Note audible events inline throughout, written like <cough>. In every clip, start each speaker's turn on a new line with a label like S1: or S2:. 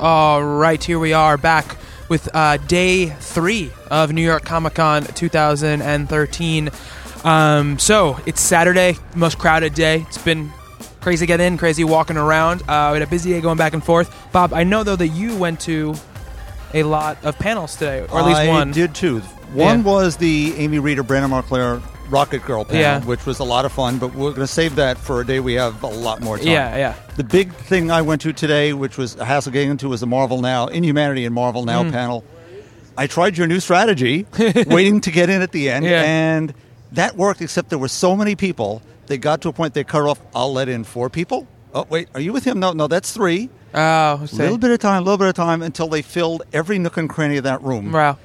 S1: All right, here we are back with uh, day three of New York Comic Con 2013. Um, so it's Saturday, most crowded day. It's been crazy getting in, crazy walking around. Uh, we had a busy day going back and forth. Bob, I know though that you went to a lot of panels today, or at least
S2: I
S1: one.
S2: did too. One
S1: Yeah.
S2: was the Amy Reeder, Brandon Montclare Rocket Girl panel,
S1: Yeah.
S2: which was a lot of fun, but we're going to save that for a day we have a lot more time.
S1: Yeah, yeah.
S2: The big thing I went to today, which was a hassle getting into, was the Marvel Now, Inhumanity and Marvel Now
S1: Mm.
S2: panel. I tried your new strategy, <laughs> waiting to get in at the end,
S1: Yeah.
S2: and that worked, except there were so many people, they got to a point they cut off, I'll let in four people. Oh, wait, are you with him? No, no, that's three.
S1: Oh,
S2: A little bit of time, a little bit of time until they filled every nook and cranny of that room.
S1: Wow.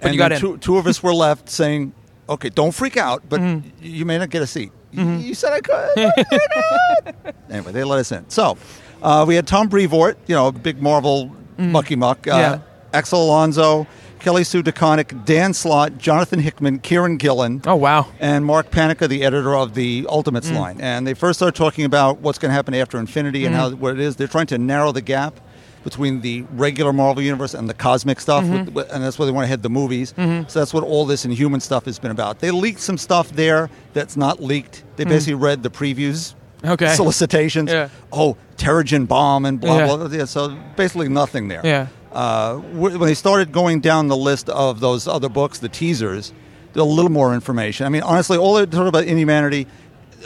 S1: But
S2: and
S1: you got.
S2: Two, two of us were left saying, "Okay, don't freak out, but
S1: Mm-hmm.
S2: you may not get a seat." Y- You said I could. <laughs> anyway, they let us in. So uh, we had Tom Brevoort, you know, big Marvel mucky muck. Uh,
S1: Mm-hmm. Yeah.
S2: Axel Alonso, Kelly Sue DeConnick, Dan Slott, Jonathan Hickman, Kieron Gillen.
S1: Oh, wow.
S2: And Mark Paniccia, the editor of the Ultimates
S1: Mm.
S2: line, and they first started talking about what's going to happen after Infinity and
S1: Mm-hmm.
S2: how what it is. They're trying to narrow the gap between the regular Marvel universe and the cosmic stuff,
S1: Mm-hmm.
S2: with- and that's where they want to head the movies. So that's what all this Inhuman stuff has been about. They leaked some stuff there that's not leaked. They basically read the previews.
S1: Okay.
S2: Solicitations.
S1: Yeah.
S2: Oh, Terrigen bomb and blah
S1: Yeah.
S2: blah. blah. Yeah, so basically nothing there.
S1: Yeah.
S2: Uh, when they started going down the list of those other books, the teasers, a little more information. I mean, honestly, all they talk about Inhumanity,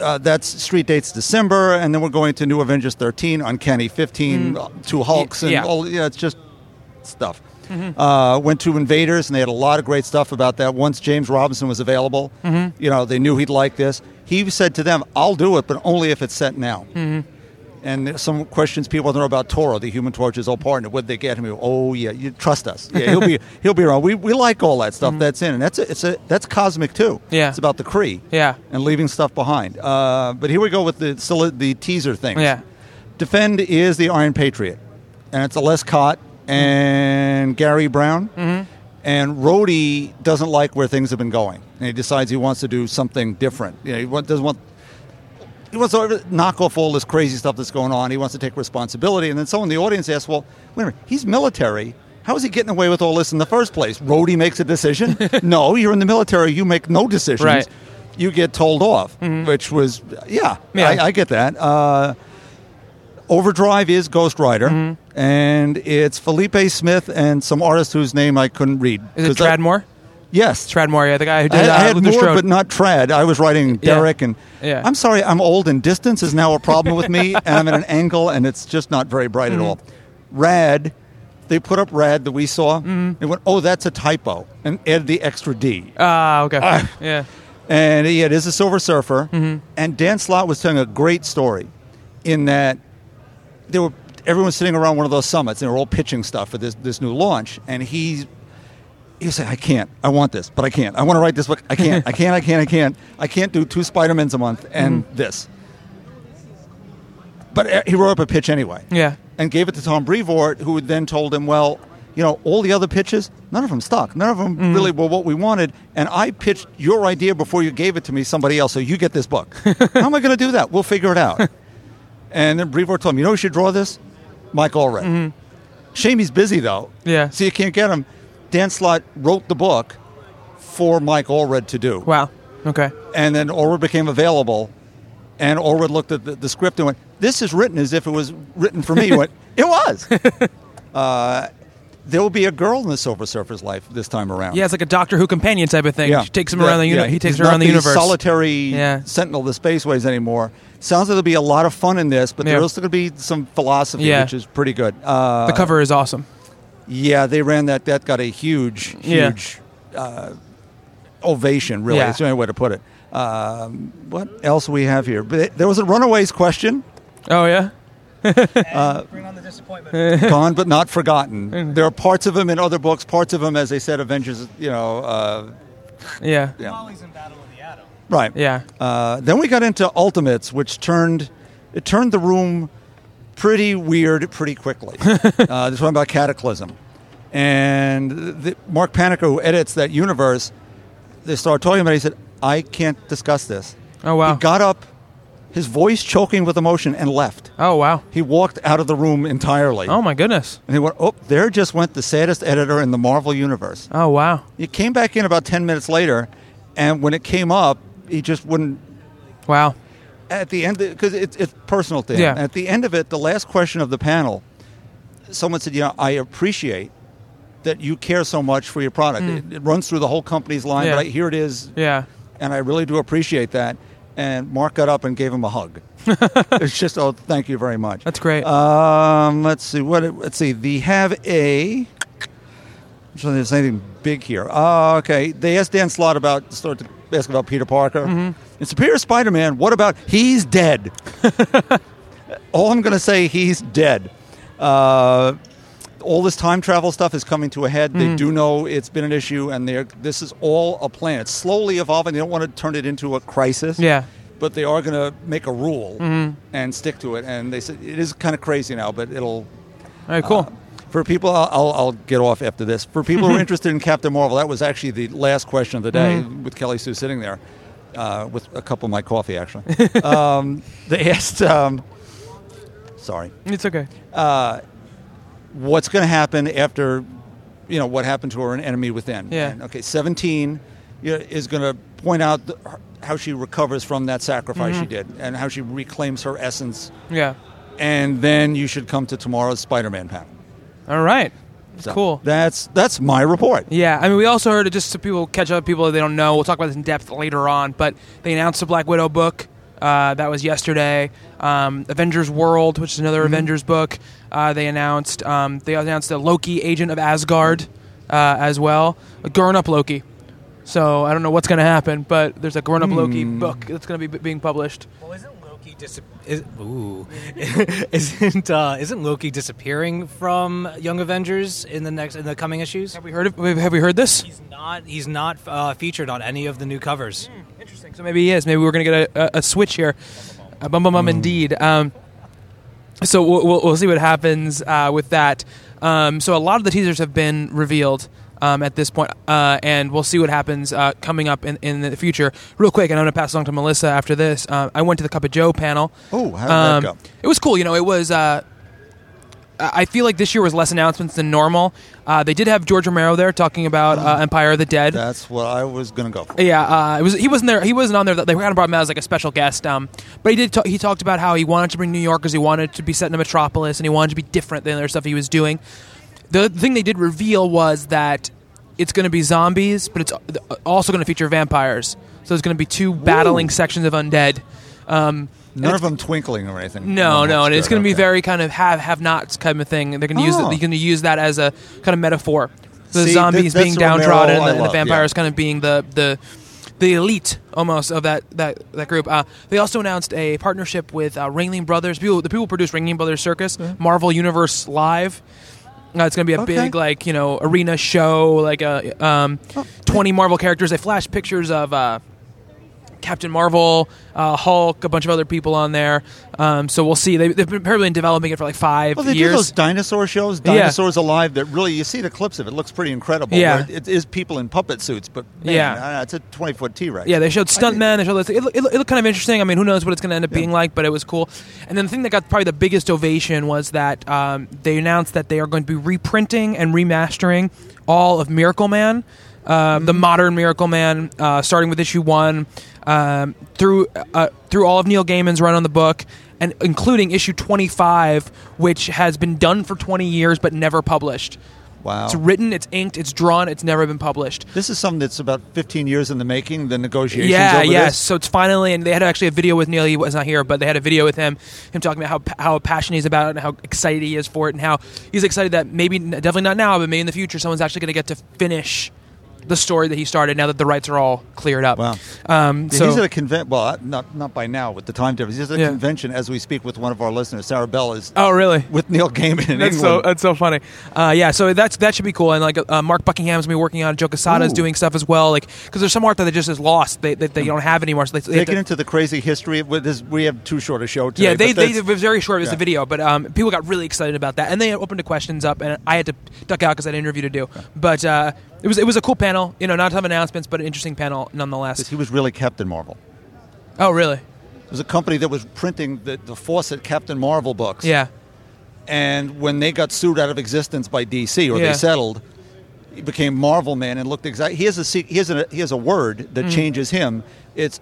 S2: uh, that's street dates December, and then we're going to New Avengers 13, Uncanny 15, uh, two Hulks, and
S1: Mm. Yeah. Mm-hmm.
S2: all. Yeah, it's just stuff. Uh, went to Invaders, and they had a lot of great stuff about that. Once James Robinson was available,
S1: Mm-hmm.
S2: you know, they knew he'd like this. He said to them, "I'll do it, but only if it's set now."
S1: Mm-hmm.
S2: And some questions people don't know about Toro, the Human Torch's old partner. Would they get him? Oh yeah, you trust us. Yeah, he'll be <laughs> he'll be around. We, we like all that stuff that's in, and that's a, it's a that's cosmic too.
S1: Mm-hmm. Yeah.
S2: it's about the Kree.
S1: Yeah.
S2: and leaving stuff behind. Uh, but here we go with the still the teaser thing.
S1: Yeah.
S2: Defend is the Iron Patriot, and it's Ales Kot and Garry Brown. Mm-hmm. And Rhodey doesn't like where things have been going, and he decides he wants to do something different. You know, he doesn't want he wants to knock off all this crazy stuff that's going on. He wants to take responsibility. And then someone in the audience asks, well, wait a minute, he's military. How is he getting away with all this in the first place? Rhodey makes a decision? <laughs> no, you're in the military. You make no decisions.
S1: Right.
S2: You get told off, which was, yeah,
S1: Yeah.
S2: I, I get that. Uh, Overdrive is Ghost Rider, and it's Felipe Smith and some artist whose name I couldn't read.
S1: Is it
S2: 'Cause I-
S1: Tradd Moore?
S2: Yes.
S1: Tradd Moore, yeah, the guy who
S2: I,
S1: did
S2: I
S1: uh,
S2: had
S1: Luther
S2: more,
S1: Strode.
S2: but not trad. I was writing Derek, and
S1: Yeah.
S2: I'm sorry, I'm old, and distance is now a problem with me, <laughs> and I'm at an angle, and it's just not very bright
S1: Mm-hmm.
S2: at all. Rad, they put up rad that we saw,
S1: Mm-hmm.
S2: and went, oh, that's a typo, and added the extra D.
S1: Ah, okay.
S2: Ah.
S1: yeah.
S2: And he is a Silver Surfer,
S1: Mm-hmm.
S2: and Dan Slott was telling a great story, in that there were everyone sitting around one of those summits, and they were all pitching stuff for this this new launch, and he's he was say, I can't. I want this, but I can't. I want to write this book. I can't. I can't. I can't. I can't. I can't do two Spider-Mans a month and
S1: Mm-hmm.
S2: this. But uh, he wrote up a pitch anyway
S1: Yeah.
S2: and gave it to Tom Brevoort, who then told him, well, you know, all the other pitches, none of them stuck. None of them
S1: Mm-hmm.
S2: really were what we wanted. And I pitched your idea before you gave it to me, somebody else, so you get this book. <laughs> How am I going to do that? We'll figure it out. <laughs> and then Brevoort told him, you know who should draw this? Mike Allred. Shame he's busy, though.
S1: Mm-hmm. Yeah.
S2: So you can't get him. Dan Slott wrote the book for Mike Allred to do.
S1: Wow. Okay.
S2: And then Allred became available, and Allred looked at the, the script and went, "This is written as if it was written for me." Went, <laughs> "It was." <laughs> uh, there will be a girl in the Silver Surfer's life this time around.
S1: Yeah, it's like a Doctor Who companion type of thing. She takes him
S2: Yeah,
S1: around the uni-
S2: yeah.
S1: He takes
S2: He's
S1: her around the universe.
S2: Solitary
S1: Yeah.
S2: sentinel of the spaceways anymore. Sounds like there'll be a lot of fun in this, but
S1: Yeah.
S2: there's also going to be some philosophy,
S1: Yeah.
S2: which is pretty good. Uh,
S1: the cover is awesome.
S2: Yeah, they ran that. That got a huge,
S1: Yeah.
S2: huge uh, ovation. Really,
S1: Yeah.
S2: that's the only way to put it. Um, what else we have here? But there was a Runaways question.
S1: Oh yeah. <laughs>
S3: Bring on the disappointment. <laughs>
S2: gone but not forgotten. There are parts of them in other books, parts of them, as they said, Avengers. You know, uh,
S1: Yeah.
S2: yeah.
S3: Molly's in Battle of the Atom.
S2: right.
S1: Yeah.
S2: Uh, then we got into Ultimates, which turned it turned the room pretty weird pretty quickly. <laughs> uh, this one about Cataclysm, and the, Mark Paniccia, who edits that universe, they started talking about. it. He said, "I can't discuss this."
S1: Oh wow.
S2: He got up, his voice choking with emotion, and left.
S1: oh wow.
S2: He walked out of the room entirely.
S1: Oh my goodness.
S2: And he went, oh, there just went the saddest editor in the Marvel universe.
S1: Oh wow.
S2: He came back in about 10 minutes later, and when it came up, he just wouldn't.
S1: Wow.
S2: At the end, because it's, it's personal him.
S1: Yeah.
S2: At the end of it, the last question of the panel, someone said, you know, I appreciate that you care so much for your product. It, it runs through the whole company's line.
S1: Yeah.
S2: but I, here it is,
S1: Yeah.
S2: and I really do appreciate that. And Mark got up and gave him a hug. <laughs> it's just, oh, thank you very much.
S1: That's great.
S2: Um, let's see. What? Let's see. They have a. I'm sure there's anything big here. Oh, okay. They asked Dan Slott about the start to ask about Peter Parker.
S1: Mm-hmm.
S2: In Superior Spider-Man, what about he's dead? <laughs> all I'm going to say, he's dead. Uh, all this time travel stuff is coming to a head.
S1: Mm-hmm.
S2: They do know it's been an issue, and they're this is all a plan. It's slowly evolving. They don't want to turn it into a crisis
S1: yeah.
S2: but they are going to make a rule and stick to it. And they said it is kind of crazy now, but it'll.
S1: All right. Cool.
S2: For people, I'll, I'll, I'll get off after this. For people who are <laughs> interested in Captain Marvel, that was actually the last question of the day with Kelly Sue sitting there uh, with a cup of my coffee, actually. <laughs> um, they asked, um, sorry,
S1: it's okay.
S2: what's going to happen after, you know, what happened to her in Enemy Within.
S1: Yeah.
S2: And, okay, 17 you know, is going to point out the, how she recovers from that sacrifice she did and how she reclaims her essence
S1: Yeah.
S2: and then you should come to tomorrow's Spider-Man panel.
S1: All right.
S2: So
S1: Cool.
S2: That's that's my report.
S1: Yeah, I mean, we also heard it just so people catch up, people that they don't know. We'll talk about this in depth later on, but they announced the Black Widow book. Uh, that was yesterday. Um, Avengers World, which is another
S2: Mm-hmm.
S1: Avengers book. Uh, they announced um, they announced the Loki, Agent of Asgard, uh, as well. A grown up Loki. So I don't know what's going to happen, but there's a grown up Loki
S2: Hmm.
S1: book that's going to be b- being published.
S3: Well, isn't Loki dis- is, ooh, <laughs> isn't uh, isn't Loki disappearing from Young Avengers in the next in the coming issues?
S1: Have we heard of, Have we heard this?
S3: He's not. He's not uh, featured on any of the new covers.
S1: Interesting. So maybe he is. Maybe we're going to get a, a, a switch here. A bum bum bum indeed. Um, so we'll, we'll, we'll see what happens uh, with that. Um, so a lot of the teasers have been revealed um, at this point, uh, and we'll see what happens uh, coming up in, in the future. Real quick, and I'm going to pass along to Melissa after this. Uh, I went to the Cup O' Joe panel.
S2: Oh, how did
S1: Um,
S2: that go?
S1: It was cool. You know, it was. Uh, I feel like this year was less announcements than normal. Uh, they did have George Romero there talking about uh, Empire of the Dead.
S2: That's what I was going to go for.
S1: Yeah, uh, it was. He wasn't there. He wasn't on there. They kind of brought him out as like a special guest. Um, but he did. Talk, he talked about how he wanted to bring New York because he wanted to be set in a metropolis and he wanted to be different than the other stuff he was doing. The thing they did reveal was that it's going to be zombies, but it's also going to feature vampires. So there's going to be two battling sections of undead. Um,
S2: None of them twinkling or anything.
S1: no,
S2: Oh,
S1: no, and it's going to be
S2: okay.
S1: very kind of have have nots kind of thing. They're going to use
S2: Oh.
S1: it. They're going to use that as a kind of metaphor. The
S2: See,
S1: zombies
S2: that's
S1: being downtrodden, and the, and the vampires
S2: yeah.
S1: kind of being the the the elite almost of that that that group. Uh, they also announced a partnership with uh, Ringling Brothers. People, the people who produce Ringling Brothers Circus, Marvel Universe Live. Uh, it's going to be a
S2: Okay.
S1: big like you know arena show, like a um, twenty Marvel characters. They flash pictures of. Uh, Captain Marvel, uh, Hulk, a bunch of other people on there. Um, so we'll see. They, they've been apparently been developing it for like five
S2: Well, they
S1: years.
S2: do those dinosaur shows,
S1: Yeah.
S2: Dinosaurs Alive, that really, you see the clips of it, looks pretty incredible.
S1: Yeah.
S2: It is people in puppet suits, but man,
S1: Yeah.
S2: I it's a 20 foot T Rex.
S1: Yeah, they showed stuntmen. They showed this. It, looked- it, looked- it kind of interesting. I mean, who knows what it's going to end up being like, but it was cool. And then the thing that got probably the biggest ovation was that um, they announced that they are going to be reprinting and remastering all of Miracleman, uh, the modern Miracleman, uh, starting with issue one um, through uh, through all of Neil Gaiman's run on the book. And including issue 25, which has been done for 20 years but never published.
S2: Wow.
S1: It's written, it's inked, it's drawn, it's never been published.
S2: This is something that's about 15 years in the making. The negotiations.
S1: Yeah,
S2: over
S1: yes.
S2: This.
S1: So it's finally, and they had actually a video with Neil. He was not here, but they had a video with him, him talking about how how passionate he's about it and how excited he is for it, and how he's excited that maybe definitely not now, but maybe in the future, someone's actually going to get to finish the story that he started now that the rights are all cleared up.
S2: Wow.
S1: Um, so
S2: he's at a convention. Well, not not by now with the time difference. He's at a
S1: Yeah.
S2: convention as we speak with one of our listeners. Sarah Bell is
S1: oh, really?
S2: with Neil Gaiman in
S1: That's
S2: England.
S1: so that's so funny. Uh, yeah, so that's that should be cool. And like uh, Mark Buckingham's working on. it. Joe
S2: Ooh.
S1: doing stuff as well. Like because there's some art that they just is lost. They they, they don't have anymore. So they, they have to-
S2: into the crazy history. Of, with this, we have too short a show today.
S1: yeah, they,
S2: but
S1: they
S2: that's-
S1: it was very short. It was
S2: yeah.
S1: a video, but um, people got really excited about that, and they opened the questions up, and I had to duck out because I had an interview to do. But uh, it was it was a cool panel. You know, not a ton of announcements, but an interesting panel nonetheless.
S2: he was really Captain Marvel.
S1: Oh, really?
S2: It was a company that was printing the, the Fawcett Captain Marvel books.
S1: Yeah.
S2: And when they got sued out of existence by DC, or
S1: Yeah.
S2: they settled, he became Marvelman and looked exactly. He has a he has a he has a word
S1: Mm.
S2: that changes him. It's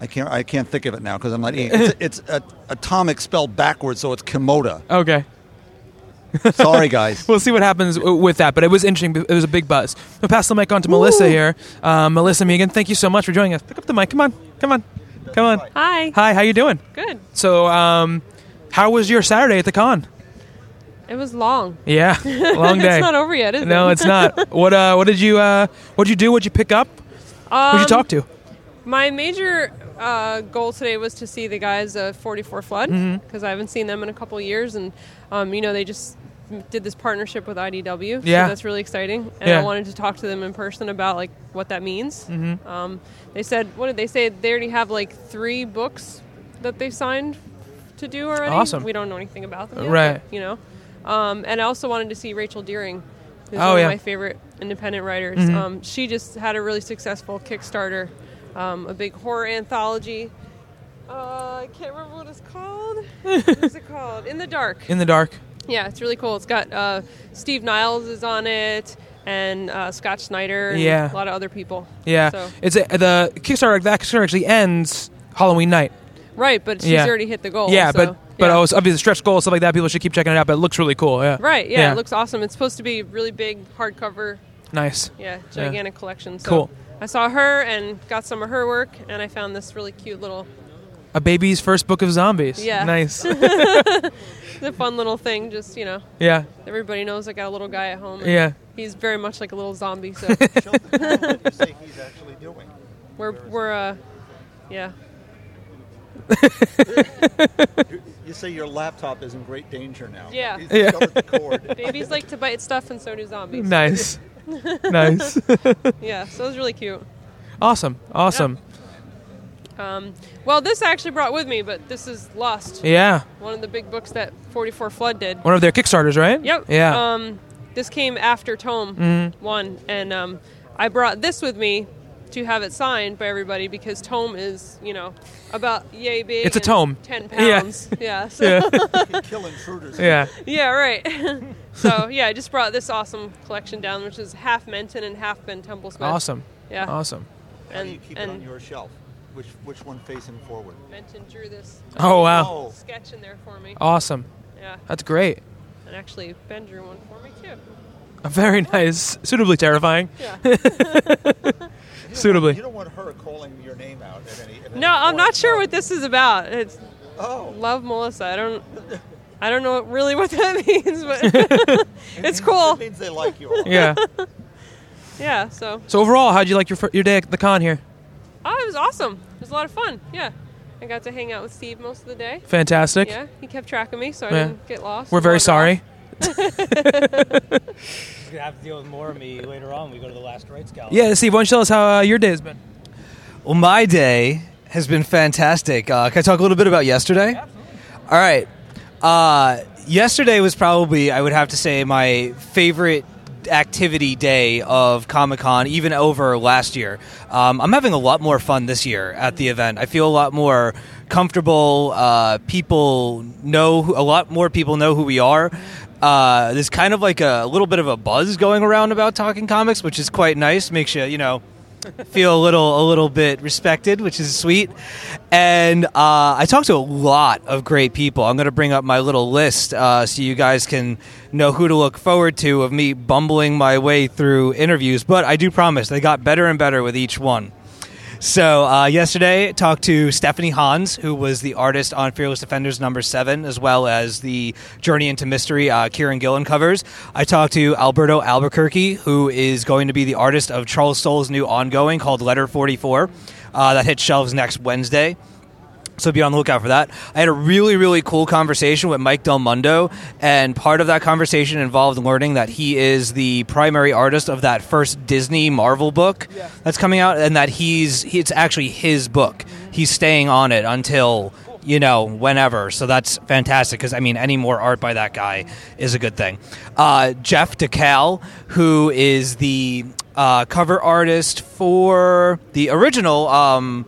S2: I can't I can't think of it now because I'm not. <laughs> It's, it's a, atomic spelled backwards, so it's Kimota.
S1: Okay. <laughs>
S2: Sorry, guys.
S1: We'll see what happens w- with that, but it was interesting. It was a big buzz. We'll pass the mic on to Melissa here. Um, Melissa Megan, thank you so much for joining us. Pick up the mic. Come on. Come on. Come on.
S4: Hi.
S1: Hi, how you doing?
S4: Good.
S1: So, um, how was your Saturday at the con?
S4: It was long.
S1: Yeah, <laughs> long day.
S4: it's not over yet, is it?
S1: no, it's not. <laughs> What uh, what did you uh, what did you do? What did you pick up?
S4: Um,
S1: Who'd you talk to?
S4: My major uh, goal today was to see the guys of 44 Flood
S1: Mm-hmm.
S4: because I haven't seen them in a couple years, and um, you know they just did this partnership with IDW.
S1: Yeah.
S4: so that's really exciting, and
S1: Yeah.
S4: I wanted to talk to them in person about like what that means. Mm-hmm. Um, they said, what did they say? They already have like three books that they signed to do already.
S1: Awesome.
S4: We don't know anything about them, yet,
S1: Right.
S4: but, you know, um, and I also wanted to see Rachel Deering. Who's
S1: Oh,
S4: one
S1: yeah.
S4: of my favorite independent writers.
S1: Mhm.
S4: Um, she just had a really successful Kickstarter, um, a big horror anthology. Uh, I can't remember what it's called. <laughs> What's it called? In the Dark.
S1: In the dark.
S4: Yeah, it's really cool. It's got uh, Steve Niles is on it, and uh, Scott Snyder, and
S1: Yeah.
S4: a lot of other people.
S1: Yeah,
S4: So,
S1: it's a, the Kickstarter. That Kickstarter actually ends Halloween night.
S4: right, but she's
S1: Yeah.
S4: already hit the goal.
S1: yeah,
S4: so,
S1: but but
S4: yeah.
S1: obviously stretch goal stuff like that. People should keep checking it out. But it looks really cool. Yeah.
S4: right. Yeah,
S1: Yeah.
S4: it looks awesome. It's supposed to be really big hardcover.
S1: Nice.
S4: Yeah, gigantic collection. So
S1: Cool.
S4: I saw her and got some of her work, and I found this really cute little
S1: A baby's first book of zombies.
S4: Yeah.
S1: Nice. <laughs>
S4: It's a fun little thing. Just you know,
S1: yeah.
S4: everybody knows I got a little guy at home. and
S1: Yeah.
S4: he's very much like a little zombie. So <laughs>
S2: you say he's actually doing.
S4: we're we're uh, yeah.
S2: You say your laptop is in great danger now.
S4: Yeah.
S2: He's
S1: Yeah.
S2: the cord. <laughs>
S4: Babies like to bite stuff, and so do zombies.
S1: Nice. nice.
S4: Yeah, so it was really cute.
S1: Awesome. Awesome.
S4: Um, well, this I actually brought with me, but this is Lost,
S1: Yeah.
S4: one of the big books that 44 Flood did.
S1: One of their Kickstarters, right?
S4: Yep.
S1: Yeah.
S4: Um, this came after Tome
S1: Mhm.
S4: one, and um, I brought this with me to have it signed by everybody because Tome is, you know, about yay big.
S1: It's a tome.
S4: Ten <laughs> pounds. Yeah. <laughs> Yeah. so-
S1: yeah.
S2: Kill intruders. <laughs>
S1: yeah.
S4: Yeah, right. so yeah, I just brought this awesome collection down, which is half Menton and half Ben Templesmith.
S1: Awesome.
S4: Yeah.
S1: Awesome.
S2: How do you
S4: And
S2: keep it
S4: and
S2: on your shelf? Which which one facing forward?
S4: Menton drew this
S1: Oh wow.
S2: Oh.
S4: sketch in there for me.
S1: Awesome.
S4: Yeah,
S1: That's great.
S4: and actually Ben drew one for me too.
S1: Very nice. Suitably terrifying.
S4: Yeah. <laughs>
S1: Suitably.
S2: You don't want her calling your name out at any. At
S4: no,
S2: any
S4: I'm not sure what this is about. It's
S2: Oh.
S4: love Melissa. I don't. <laughs> I don't know really what that <laughs> means, but it's
S2: It
S4: cool.
S2: means they like you. a lot.
S1: Yeah.
S4: Yeah. So
S1: So overall, how'd you like your your day at the con here?
S4: Oh, it was awesome. It was a lot of fun. Yeah. I got to hang out with Steve most of the day.
S1: Fantastic.
S4: Yeah, he kept track of me, so I
S1: Yeah.
S4: didn't get lost.
S1: We're very
S4: Wander
S1: sorry. <laughs>
S3: He's gonna have to deal with more of me later on. when We go to the Last Rites gala.
S1: Yeah, Steve, why don't you tell us how uh, your day has been?
S5: Well, my day has been fantastic. Uh, can I talk a little bit about yesterday? All right. Uh, yesterday was probably, I would have to say, my favorite activity day of Comic Con, even over last year. Um, I'm having a lot more fun this year at the event. I feel a lot more comfortable. Uh, people know, who, a lot more people know who we are. Uh, there's kind of like a, little bit of a buzz going around about talking comics, which is quite nice. Makes you, you know, feel a little a little bit respected, which is sweet. And uh, I talked to a lot of great people. I'm going to bring up my little list uh, so you guys can know who to look forward to of me bumbling my way through interviews. But I do promise they got better and better with each one. So uh, yesterday, talked to Stephanie Hans, who was the artist on Fearless Defenders number seven, as well as the Journey into Mystery uh, Kieron Gillen covers. I talked to Alberto Alburquerque, who is going to be the artist of Charles Soule's new ongoing called Letter Forty Four, uh, that hits shelves next Wednesday. So be on the lookout for that. I had a really, really cool conversation with Mike Del Mundo, and part of that conversation involved learning that he is the primary artist of that first Disney Marvel book that's coming out, and that he's he, it's actually his book. He's staying on it until you know whenever. So that's fantastic because I mean, any more art by that guy is a good thing. Uh, Jeff Dekal, who is the uh, cover artist for the original. Um,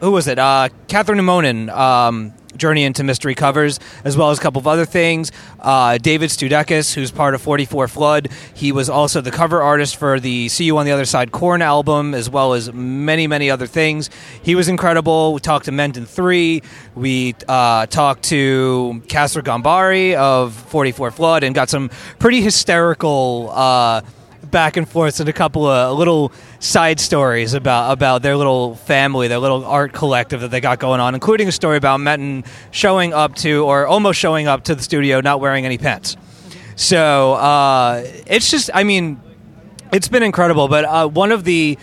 S5: who was it? Uh, Kathryn Immonen, um, Journey into Mystery covers, as well as a couple of other things. Uh, David Stoupakis, who's part of 44 Flood. He was also the cover artist for the See You on the Other Side Korn album, as well as many, many other things. He was incredible. We talked to Menton 3. We uh, talked to Kasra Ghanbari of 44 Flood and got some pretty hysterical. Uh, back and forth and a couple of little side stories about about their little family, their little art collective that they got going on, including a story about Menton showing up to or almost showing up to the studio not wearing any pants. So uh, it's just, I mean, it's been incredible. But uh, one of the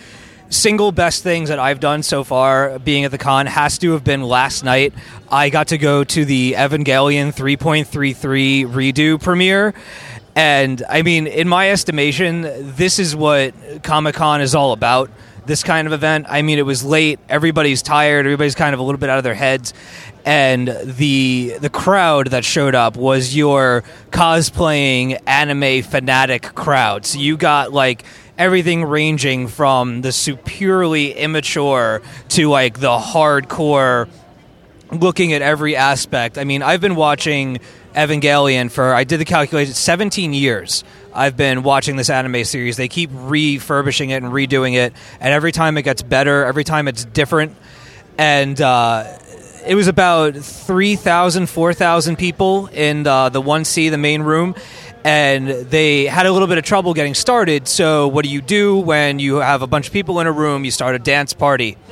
S5: single best things that I've done so far being at the con has to have been last night. I got to go to the Evangelion 3.33 redo premiere. And I mean, in my estimation, this is what Comic Con is all about. This kind of event. I mean, it was late. Everybody's tired. Everybody's kind of a little bit out of their heads. And the the crowd that showed up was your cosplaying anime fanatic crowd. So you got like everything ranging from the superiorly immature to like the hardcore looking at every aspect. I mean, I've been watching Evangelion for I did the calculation 17 years. I've been watching this anime series. They keep refurbishing it and redoing it, and every time it gets better, every time it's different. And uh, it was about 3,000, 4,000 people in uh, the 1C, the main room. And they had a little bit of trouble getting started. So, what do you do when you have a bunch of people in a room? You start a dance party. <laughs>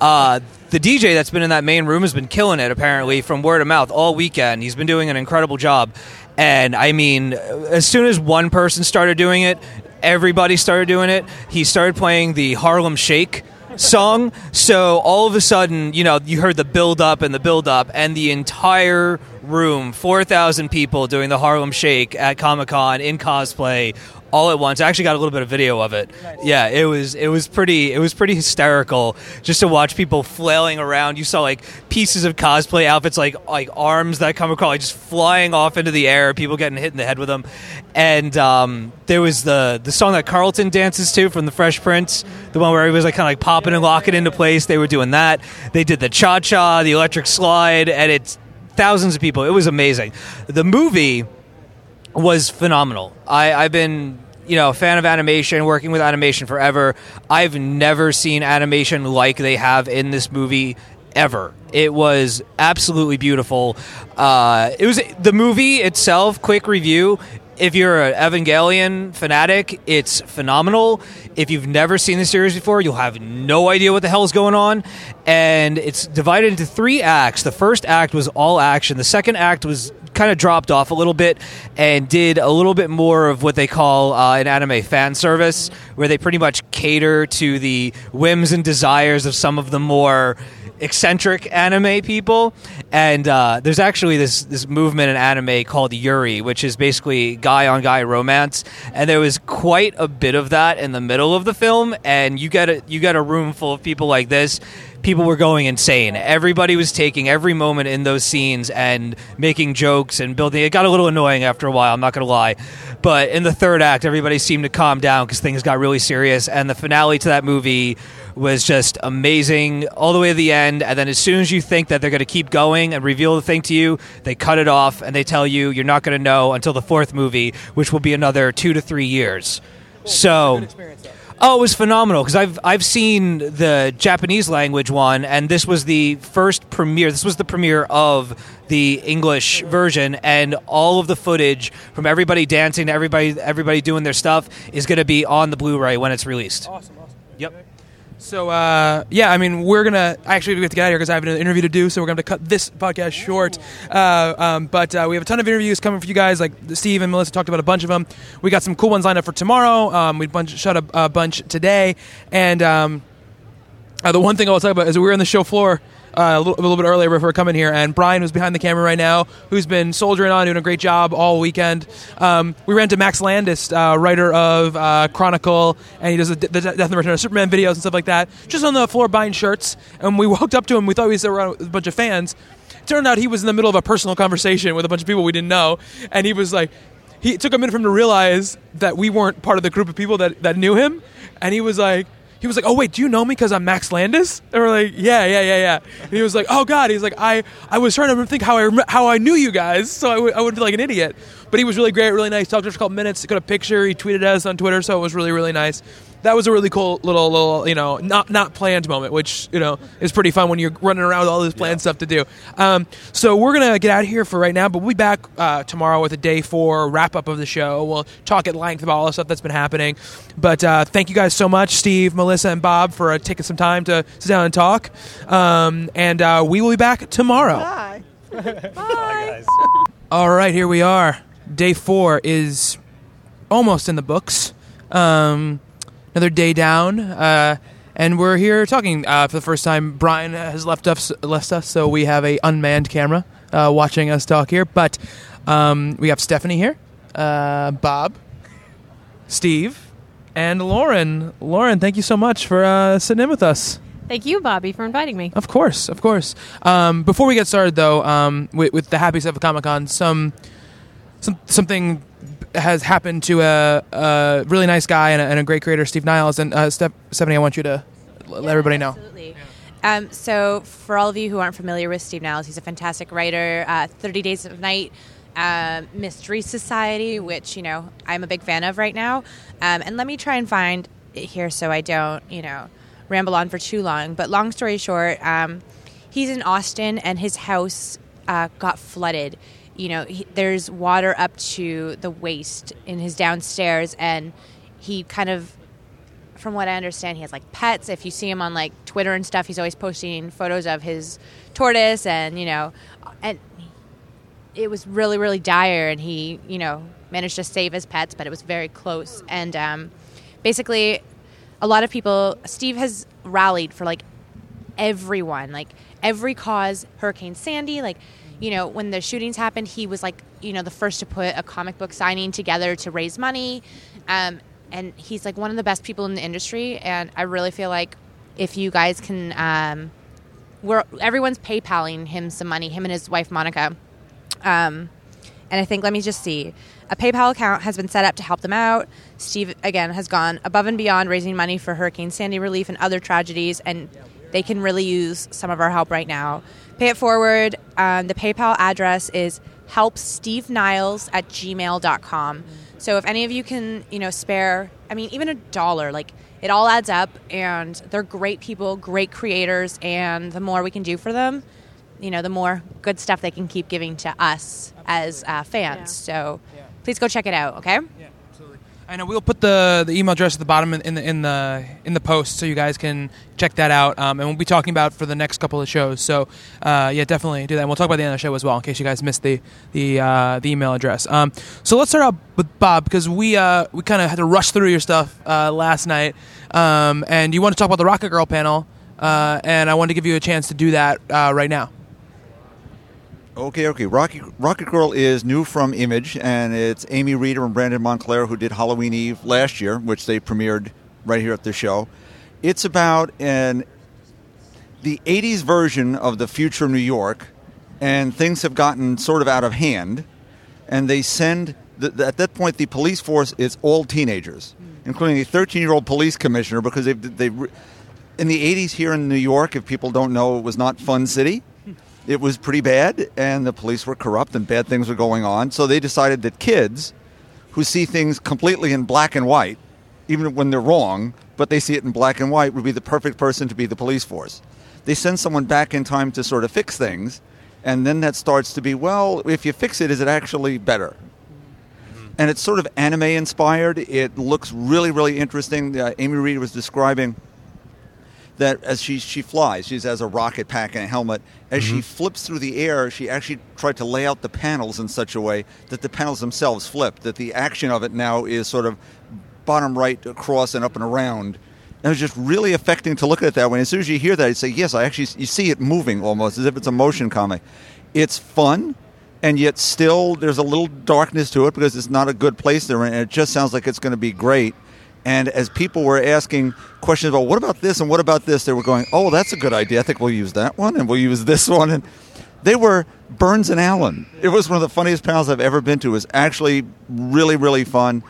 S5: Uh, the DJ that's been in that main room has been killing it, apparently, from word of mouth all weekend. He's been doing an incredible job. And I mean, as soon as one person started doing it, everybody started doing it. He started playing the Harlem Shake song. So all of a sudden, you know, you heard the build up and the build up, and the entire room, 4,000 people doing the Harlem Shake at Comic Con in cosplay all at once. I actually got a little bit of video of it. Yeah, it was it was pretty it was pretty hysterical just to watch people flailing around. You saw like pieces of cosplay outfits like like arms that come across like just flying off into the air, people getting hit in the head with them. And um, there was the the song that Carlton dances to from the Fresh Prince, the one where he was like kind of like popping and locking into place. They were doing that. They did the cha cha, the electric slide, and it's thousands of people. It was amazing. The movie was phenomenal. I, I've been, you know, a fan of animation, working with animation forever. I've never seen animation like they have in this movie ever. It was absolutely beautiful. Uh, it was the movie itself. Quick review. If you're an Evangelion fanatic, it's phenomenal. If you've never seen the series before, you'll have no idea what the hell is going on. And it's divided into three acts. The first act was all action. The second act was kind of dropped off a little bit and did a little bit more of what they call uh, an anime fan service, where they pretty much cater to the whims and desires of some of the more eccentric anime people. And uh, there's actually this this movement in anime called Yuri, which is basically guy on guy romance. And there was quite a bit of that in the middle of the film. And you get a you get a room full of people like this. People were going insane. Everybody was taking every moment in those scenes and making jokes and building. It got a little annoying after a while. I'm not going to lie, but in the third act, everybody seemed to calm down because things got really serious. And the finale to that movie was just amazing all the way to the end. And then as soon as you think that they're going to keep going and reveal the thing to you, they cut it off and they tell you you're not going to know until the fourth movie, which will be another two to three years. So. Oh, it was phenomenal because I've I've seen the Japanese language one, and this was the first premiere. This was the premiere of the English version, and all of the footage from everybody dancing to everybody everybody doing their stuff is going to be on the Blu-ray when it's released.
S1: Awesome, awesome.
S5: Yep.
S1: So uh, yeah, I mean, we're gonna actually we have to get out of here because I have an interview to do. So we're gonna cut this podcast short. Uh, um, but uh, we have a ton of interviews coming for you guys. Like Steve and Melissa talked about a bunch of them. We got some cool ones lined up for tomorrow. Um, we bunch shot a, a bunch today, and um, uh, the one thing I will talk about is we were on the show floor. Uh, a, little, a little bit earlier before coming here, and Brian was behind the camera right now, who's been soldiering on, doing a great job all weekend. Um, we ran to Max Landis, uh, writer of uh, Chronicle, and he does the, the Death and Return of Superman videos and stuff like that, just on the floor buying shirts. And we <laughs> walked up to him, we thought we was a bunch of fans. Turned out he was in the middle of a personal conversation with a bunch of people we didn't know, and he was like, he took a minute for him to realize that we weren't part of the group of people that, that knew him, and he was like, he was like, "Oh wait, do you know me because I'm Max Landis?" And we're like, "Yeah, yeah, yeah, yeah." And he was like, "Oh God," he's like, "I I was trying to think how I rem- how I knew you guys, so I w- I wouldn't feel like an idiot." But he was really great, really nice. Talked to us for a couple minutes, got a picture. He tweeted us on Twitter, so it was really really nice. That was a really cool little little you know not not planned moment, which you know is pretty fun when you're running around with all this planned stuff to do. Um, so we're gonna get out of here for right now, but we'll be back uh, tomorrow with a day four wrap up of the show. We'll talk at length about all the stuff that's been happening. But uh, thank you guys so much, Steve, Melissa, and Bob, for uh, taking some time to sit down and talk. Um, and uh, we will be back tomorrow.
S4: Bye. <laughs>
S1: All right, here we are. Day four is almost in the books. Um, another day down, uh, and we're here talking uh, for the first time. Brian has left us, left us, so we have a unmanned camera uh, watching us talk here. But um, we have Stephanie here, uh, Bob, Steve, and Lauren. Lauren, thank you so much for uh, sitting in with us.
S6: Thank you, Bobby, for inviting me.
S1: Of course, of course. Um, before we get started, though, um, with, with the happy stuff of Comic Con, some, some something has happened to a, a really nice guy and a, and a great creator, Steve Niles. And uh, Steph, Stephanie, I want you to let everybody know.
S6: Absolutely. Um, so, for all of you who aren't familiar with Steve Niles, he's a fantastic writer. Uh, Thirty Days of Night, uh, Mystery Society, which you know I'm a big fan of right now. Um, and let me try and find it here so I don't, you know, ramble on for too long. But long story short, um, he's in Austin, and his house uh, got flooded. You know, he, there's water up to the waist in his downstairs, and he kind of from what I understand, he has like pets. If you see him on like Twitter and stuff, he's always posting photos of his tortoise, and you know, and it was really, really dire. And he, you know, managed to save his pets, but it was very close. And um, basically, a lot of people, Steve has rallied for like everyone, like every cause. Hurricane Sandy, like you know, when the shootings happened, he was like, you know, the first to put a comic book signing together to raise money. Um, and he's like one of the best people in the industry. And I really feel like if you guys can, um, we're everyone's PayPaling him some money, him and his wife Monica. Um, and I think let me just see. A PayPal account has been set up to help them out. Steve again has gone above and beyond raising money for Hurricane Sandy relief and other tragedies, and they can really use some of our help right now. Pay it forward. Um, the PayPal address is helpsteveniles at gmail.com. So if any of you can, you know, spare, I mean, even a dollar, like it all adds up, and they're great people, great creators, and the more we can do for them, you know, the more good stuff they can keep giving to us as uh, fans. So please go check it out, okay?
S1: Yeah, absolutely. I know we'll put the, the email address at the bottom in, in the in the in the post, so you guys can check that out. Um, and we'll be talking about for the next couple of shows. So uh, yeah, definitely do that. And we'll talk about the end of the show as well, in case you guys missed the the uh, the email address. Um, so let's start out with Bob because we uh, we kind of had to rush through your stuff uh, last night, um, and you want to talk about the Rocket Girl panel, uh, and I wanted to give you a chance to do that uh, right now.
S2: Okay, okay. Rocket, Rocket Girl is new from Image, and it's Amy Reeder and Brandon Montclare who did Halloween Eve last year, which they premiered right here at the show. It's about an the 80s version of the future New York, and things have gotten sort of out of hand, and they send. The, at that point, the police force is all teenagers, hmm. including a 13 year old police commissioner, because they they in the 80s here in New York, if people don't know, it was not Fun City. It was pretty bad, and the police were corrupt, and bad things were going on. So they decided that kids who see things completely in black and white, even when they're wrong, but they see it in black and white, would be the perfect person to be the police force. They send someone back in time to sort of fix things, and then that starts to be, well, if you fix it, is it actually better? And it's sort of anime inspired. It looks really, really interesting. Uh, Amy Reed was describing that as she she flies, she has a rocket pack and a helmet. As she mm-hmm. flips through the air, she actually tried to lay out the panels in such a way that the panels themselves flip. That the action of it now is sort of bottom right across and up and around. And it was just really affecting to look at it that way. As soon as you hear that, you say, "Yes, I actually you see it moving almost as if it's a motion comic." It's fun, and yet still there's a little darkness to it because it's not a good place there, and it just sounds like it's going to be great. And as people were asking questions about what about this and what about this, they were going, "Oh, that's a good idea. I think we'll use that one, and we'll use this <laughs> one." And they were Burns and Allen. It was one of the funniest panels I've ever been to. It was actually really, really fun.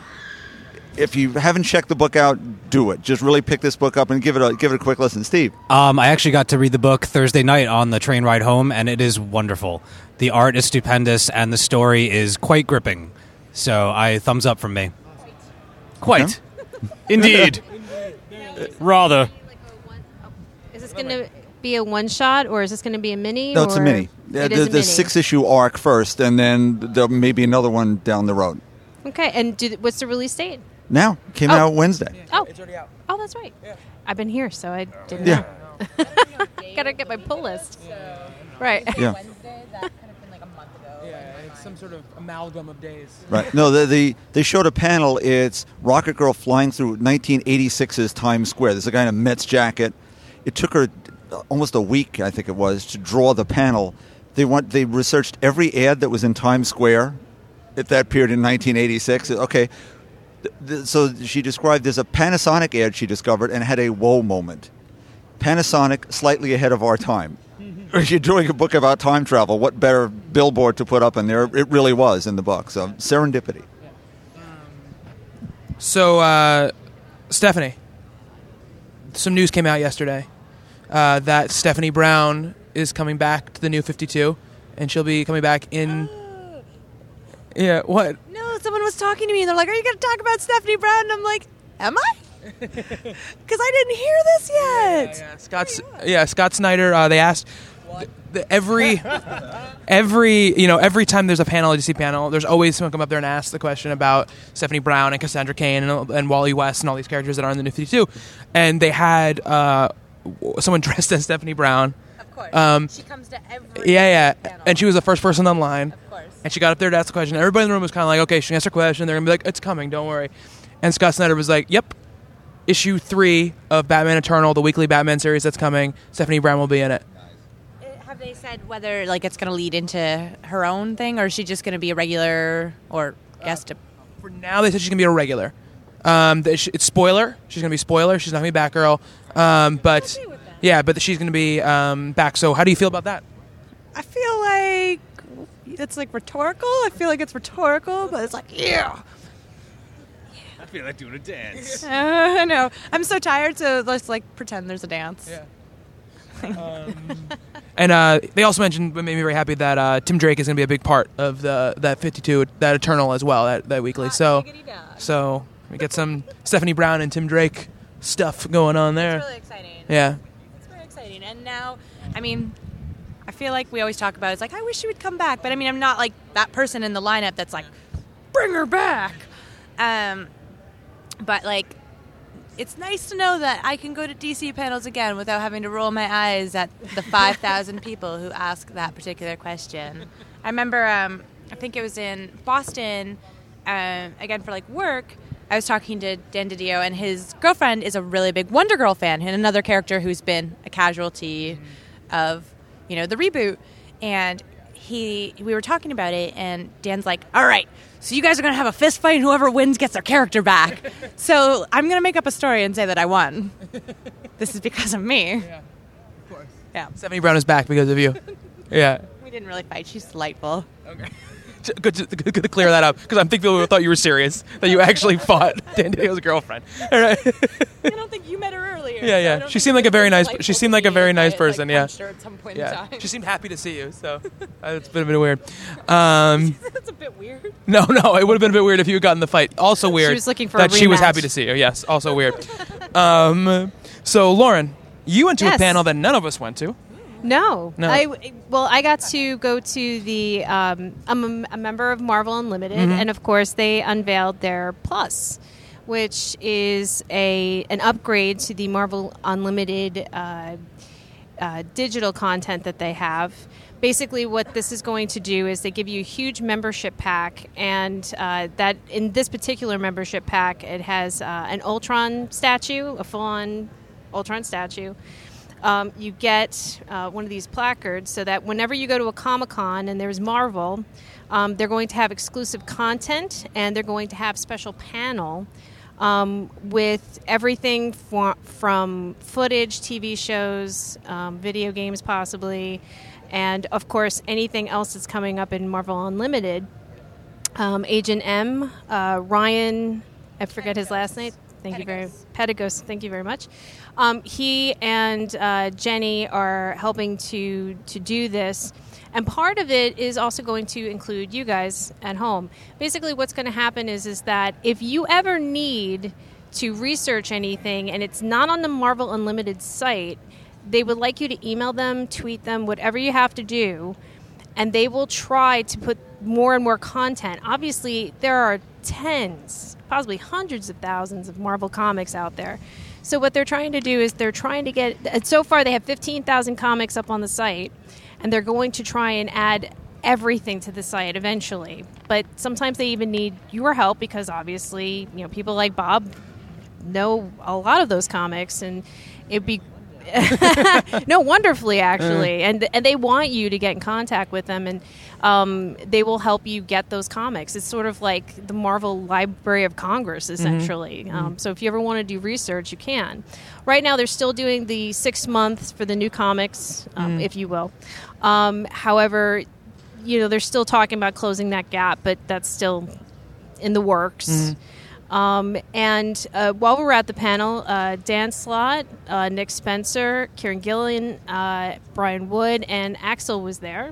S2: If you haven't checked the book out, do it. Just really pick this book up and give it a give it a quick listen. Steve,
S3: Um, I actually got to read the book Thursday night on the train ride home, and it is wonderful. The art is stupendous, and the story is quite gripping. So, I thumbs up from me.
S1: Quite. Indeed. Rather.
S7: Is this going to be a one shot or is this going to be a mini?
S2: no, it's a mini. Yeah,
S7: It
S2: the
S7: a
S2: the
S7: mini.
S2: six issue arc first, and then there may be another one down the road.
S7: Okay, and do, what's the release date?
S2: Now came
S7: Oh.
S2: out Wednesday.
S7: Oh, oh, that's right. I've been here, so I didn't
S2: Yeah.
S7: know. <laughs> Gotta get my pull list. Right.
S2: Yeah. <laughs>
S6: Wednesday, that could have been like a month ago.
S1: Yeah, it's some sort of amalgam of days.
S2: Right. No, the, the they showed a panel. It's Rocket Girl flying through 1986's Times Square. There's a guy in a Mets jacket. It took her almost a week, I think it was, to draw the panel. They want they researched every ad that was in Times Square at that period in 1986. Okay. Th- th- So she described there's a Panasonic ad she discovered and had a whoa moment. Panasonic slightly ahead of our time. If <laughs> you're doing a book about time travel, what better billboard to put up in there? It really was in the book. So serendipity.
S1: So, uh, Stephanie, some news came out yesterday uh, that Stephanie Brown is coming back to the new 52, and she'll be coming back in. <gasps> Yeah, what?
S6: No, someone was talking to me and they're like, "Are you going to talk about Stephanie Brown?" And I'm like, "Am I?" <laughs> <laughs> Because I didn't hear this yet.
S1: Yeah, Scott. Yeah, Scott Snyder. Uh, they asked th- th- every <laughs> every you know every time there's a panel, a DC panel, there's always someone come up there and ask the question about Stephanie Brown and Cassandra Cain and, and Wally West and all these characters that are in the New 52, and they had uh, someone <laughs> dressed as Stephanie Brown.
S6: Of course.
S1: Um,
S6: she comes to every.
S1: Yeah, yeah,
S6: panel.
S1: and she was the first person online.
S6: Of course.
S1: And she got up there to ask the question. Everybody in the room was kind of like, okay, she asked ask her question. They're going to be like, it's coming, don't worry. And Scott Snyder was like, yep, issue three of Batman Eternal, the weekly Batman series that's coming. Stephanie Brown will be in it.
S6: Uh, Have they said whether like it's going to lead into her own thing, or is she just going to be a regular or guest?
S1: For now, they said she's going to be a regular. Um, it's spoiler. She's going to be spoiler. She's not going to be Batgirl. Um, but yeah, but she's going to be um, back. So how do you feel about that?
S6: I feel like it's like rhetorical. I feel like it's rhetorical, but it's like yeah.
S3: I feel like doing a dance.
S6: I <laughs> Uh, I know. I'm so tired so let's like pretend there's a dance. <laughs>
S1: And uh, they also mentioned, what made me very happy, that uh, Tim Drake is going to be a big part of the that 52, that Eternal as well, that, that weekly. So, so we get some Stephanie Brown and Tim Drake stuff going on there.
S6: It's really exciting.
S1: Yeah.
S6: It's very exciting. And now, I mean, I feel like we always talk about it's like I wish she would come back, but I mean, I'm not like that person in the lineup that's like, bring her back. Um, but like, it's nice to know that I can go to DC panels again without having to roll my eyes at the 5,000 <laughs> people who ask that particular question. I remember, um, I think it was in Boston, um, again for like work. I was talking to Dan Didio, and his girlfriend is a really big Wonder Girl fan, and another character who's been a casualty of, you know, the reboot. And he, we were talking about it, and Dan's like, "All right, so you guys are gonna have a fist fight, and whoever wins gets their character back." <laughs> so I'm gonna make up a story and say that I won. this is because of me. Yeah, of course. Yeah,
S1: Stephanie Brown is back because of you. <laughs> Yeah.
S6: we didn't really fight. She's delightful.
S1: Good, to, good to clear that up because I'm thinking people thought you were serious that you actually <laughs> fought Dan Diego's girlfriend. <laughs> All right.
S8: I don't think you met her earlier.
S1: Yeah, yeah. She seemed like a very nice. She seemed like a very nice person. Yeah.
S8: Her at some point
S1: Yeah.
S8: in time.
S1: She seemed happy to see you. So uh, it's been a bit weird. Um, <laughs>
S8: That's a bit weird.
S1: no, no, it would have been a bit weird if you had gotten the fight. Also weird.
S6: She was looking for a
S1: that she was happy to see you. Yes. Also weird. um, so Lauren, you went to a panel that none of us went to.
S7: No.
S1: No.
S7: I well, I got to go to the. Um, I'm a, a member of Marvel Unlimited,
S1: Mm-hmm.
S7: and of course, they unveiled their Plus, which is a an upgrade to the Marvel Unlimited uh, uh, digital content that they have. Basically, what this is going to do is they give you a huge membership pack, and uh, that in this particular membership pack, it has uh, an Ultron statue, a full-on Ultron statue. Um, you get uh, one of these placards so that whenever you go to a Comic Con and there's Marvel, um, they're going to have exclusive content and they're going to have special panel um, with everything for, from footage, TV shows, um, video games, possibly, and of course anything else that's coming up in Marvel Unlimited. Um, Agent M, uh, Ryan, I forget his last name. Thank you very Penagos. Thank you very much. Um, he and uh, Jenny are helping to to do this, and part of it is also going to include you guys at home. Basically, what's going to happen is is that if you ever need to research anything and it's not on the Marvel Unlimited site, they would like you to email them, tweet them, whatever you have to do and they will try to put more and more content. Obviously, there are tens, possibly hundreds of thousands of Marvel comics out there. So what they're trying to do is they're trying to get. So far, they have fifteen thousand comics up on the site, and they're going to try and add everything to the site eventually. But sometimes they even need your help because obviously, you know, people like Bob know a lot of those comics, and it'd be <laughs> no, wonderfully actually, and and they want you to get in contact with them, and um, they will help you get those comics. It's sort of like the Marvel Library of Congress, essentially. Um, so if you ever want to do research, you can. Right now, they're still doing the six months for the new comics, um, if you will. Um, however, you know they're still talking about closing that gap, but that's still in the works. Um, and uh, while we were at the panel, uh, Dan Slott, uh, Nick Spencer, Kieron Gillen, uh, Brian Wood, and Axel was there.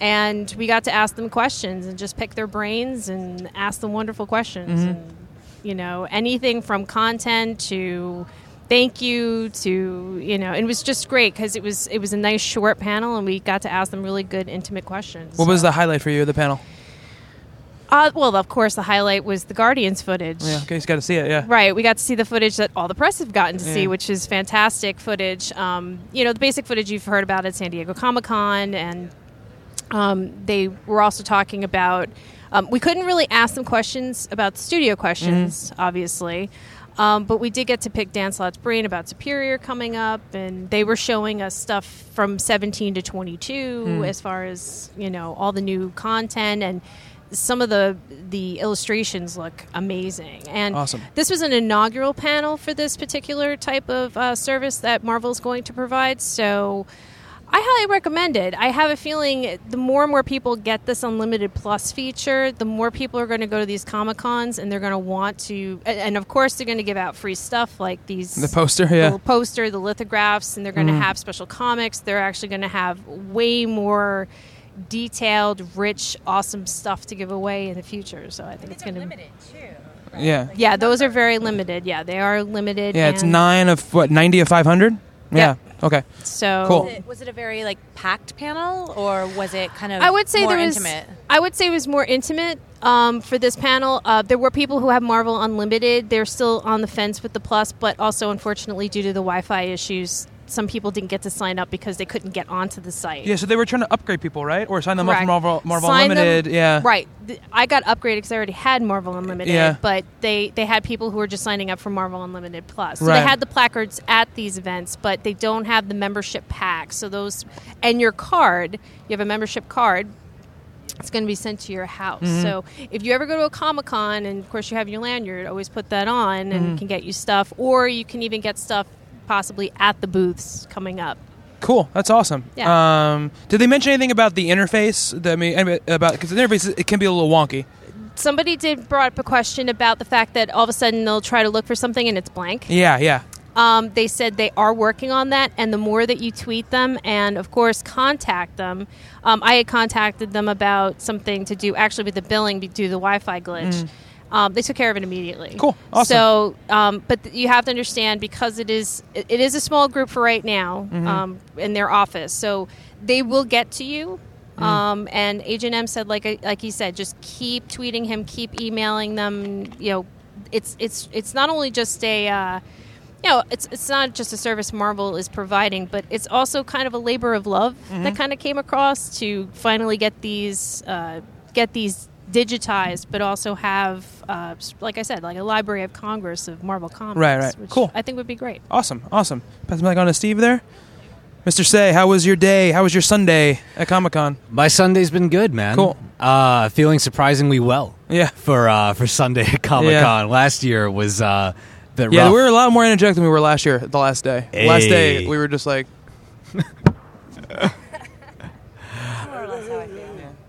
S7: And we got to ask them questions and just pick their brains and ask them wonderful questions. And, you know, anything from content to thank you to you know it was just great because it was it was a nice short panel and we got to ask them really good intimate questions
S1: What was the highlight for you of the panel?
S7: Uh, well of course the highlight was the guardians footage
S1: Yeah, okay, you got to see it. Yeah.
S7: Right, we got to see the footage that all the press have gotten to see, which is fantastic footage. Um, you know, the basic footage you've heard about at San Diego Comic Con, and um, they were also talking about. Um, we couldn't really ask them questions about the studio questions, obviously, um, but we did get to pick Dan Slott's brain about Superior coming up, and they were showing us stuff from 17 to 22 as far as you know all the new content and some of the the illustrations look amazing and
S1: Awesome.
S7: this was an inaugural panel for this particular type of uh, service that Marvel's going to provide. So I highly recommend it. I have a feeling the more and more people get this unlimited plus feature, the more people are going to go to these comic cons and they're going to want to. And, and of course, they're going to give out free stuff like these
S1: The poster,
S7: the
S1: yeah.
S7: little poster, the lithographs, and they're going to have special comics. They're actually going to have way more detailed, rich, awesome stuff to give away in the future. So I think it's going to be.
S1: Yeah.
S7: yeah, those are very limited. Yeah, they are limited.
S1: Yeah, it's nine of what ninety of five hundred.
S7: Yeah.
S1: Okay.
S7: So
S1: Cool.
S6: Was it, was it a very like packed panel, or was it kind of?
S7: I would say
S6: more
S7: there was.
S6: intimate.
S7: I would say it was more intimate um, for this panel. Uh, there were people who have Marvel Unlimited. They're still on the fence with the Plus, but also unfortunately due to the Wi-Fi issues, some people didn't get to sign up because they couldn't get onto the site.
S1: Yeah, so they were trying to upgrade people, right, or sign them up for Marvel, Marvel
S7: Sign them-
S1: Unlimited. yeah.
S7: Right. I got upgraded because I already had Marvel Unlimited.
S1: Yeah.
S7: But they, they had people who were just signing up for Marvel Unlimited Plus. So
S1: Right.
S7: they had the placards at these events, but they don't have the membership pack. So those and your card, you have a membership card. It's going to be sent to your house.
S1: Mm-hmm.
S7: So if you ever go to a Comic Con, and of course you have your lanyard, always put that on, and
S1: Mm-hmm.
S7: can get you stuff, or you can even get stuff possibly at the booths coming up.
S1: Cool. That's awesome.
S7: Yeah.
S1: Um, did they mention anything about the interface? The, I mean, about because the interface it can be a little wonky.
S7: Somebody did brought up a question about the fact that all of a sudden they'll try to look for something and it's blank.
S1: Yeah, yeah.
S7: Um, they said they are working on that, and the more that you tweet them and, of course, contact them. Um, I had contacted them about something to do actually with the billing to the Wi Fi glitch. Um, they took care of it immediately.
S1: Mm. Cool. Awesome.
S7: So, um, but th- you have to understand because it is it, it is a small group for right now
S1: Mm-hmm.
S7: um, in their office, so they will get to you.
S1: Mm.
S7: Um, and Agent M said, like I- like he said, just keep tweeting him, keep emailing them. You know, it's it's it's not only just a. Uh, you know, it's it's not just a service Marvel is providing, but it's also kind of a labor of love that kind of came across to finally get these uh, get these digitized, but also have, uh, like I said, like a Library of Congress of Marvel comics.
S1: Right, right.
S7: Which
S1: Cool.
S7: I think would be great.
S1: Awesome, awesome. Pass the mic on to Steve there. Mr. Say, how was your day? How was your Sunday at Comic Con?
S5: My Sunday's been good, man.
S1: Cool.
S5: Uh, feeling surprisingly well
S1: Yeah.
S5: for uh, for Sunday at Comic Con. Last year was uh, a bit
S1: Yeah,
S5: rough.
S1: we were a lot more energetic than we were last year. The last day, The last day, we were just like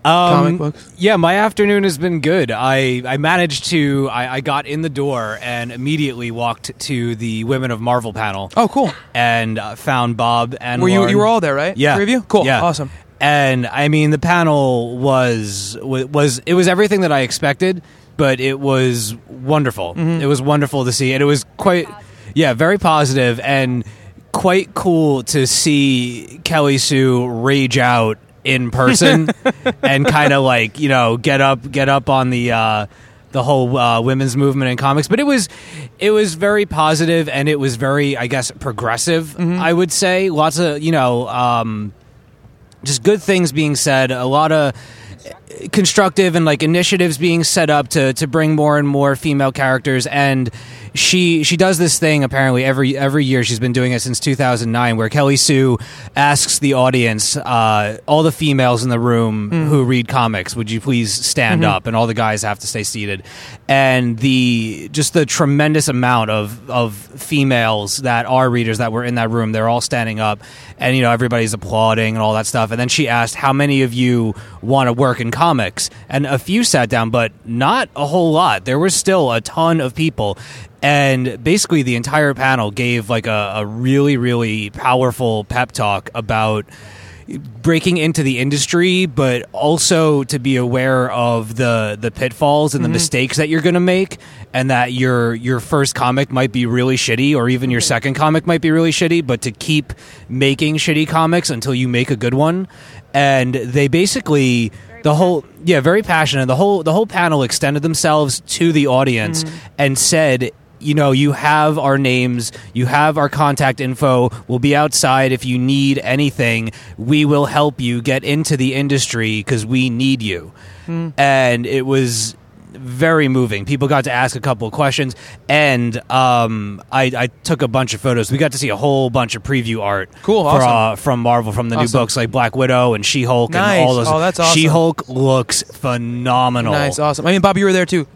S1: comic books.
S5: Yeah, my afternoon has been good. I, I managed to I, I got in the door and immediately walked to the Women of Marvel panel
S1: Oh, cool.
S5: and uh, found Bob and
S1: Were you
S5: Lauren.
S1: you were all there, right?
S5: Yeah.
S1: Three of you. Cool.
S5: Yeah.
S1: Awesome.
S5: And I mean, the panel was wa- was it was everything that I expected, but it was wonderful.
S1: Mm-hmm.
S5: It was wonderful to see, and it was quite yeah, very positive and quite cool to see Kelly Sue rage out in person <laughs> and kind of like you know get up get up on the. Uh, the whole uh, women's movement in comics, but it was it was very positive and it was very, I guess, progressive. I would say lots of you know um, just good things being said, a lot of constructive and like initiatives being set up to to bring more and more female characters and she she does this thing apparently every every year. She's been doing it since 2009 where Kelly Sue asks the audience uh, all the females in the room who read comics would you please stand up? And all the guys have to stay seated. And the just the tremendous amount of of females that are readers that were in that room they're all standing up and you know everybody's applauding and all that stuff. And then she asked how many of you want to work in comics and a few sat down but not a whole lot. There was still a ton of people and basically the entire panel gave like a, a really really powerful pep talk about breaking into the industry, but also to be aware of the the pitfalls and the mm-hmm. mistakes that you're going to make, and that your your first comic might be really shitty, or even your mm-hmm. second comic might be really shitty, but to keep making shitty comics until you make a good one. And they basically the whole yeah very passionate. The whole the whole panel extended themselves to the audience mm. and said you know, you have our names, you have our contact info. We'll be outside if you need anything. We will help you get into the industry because we need you. Mm. And it was very moving. People got to ask a couple of questions, and um, I, I took a bunch of photos. We got to see a whole bunch of preview art.
S1: Cool,
S5: for,
S1: awesome.
S5: uh, from Marvel, from the new books like Black Widow and She Hulk
S1: Nice.
S5: and all those.
S1: Oh, that's awesome.
S5: She Hulk looks phenomenal.
S1: Nice, awesome. I mean, Bob, you were there too.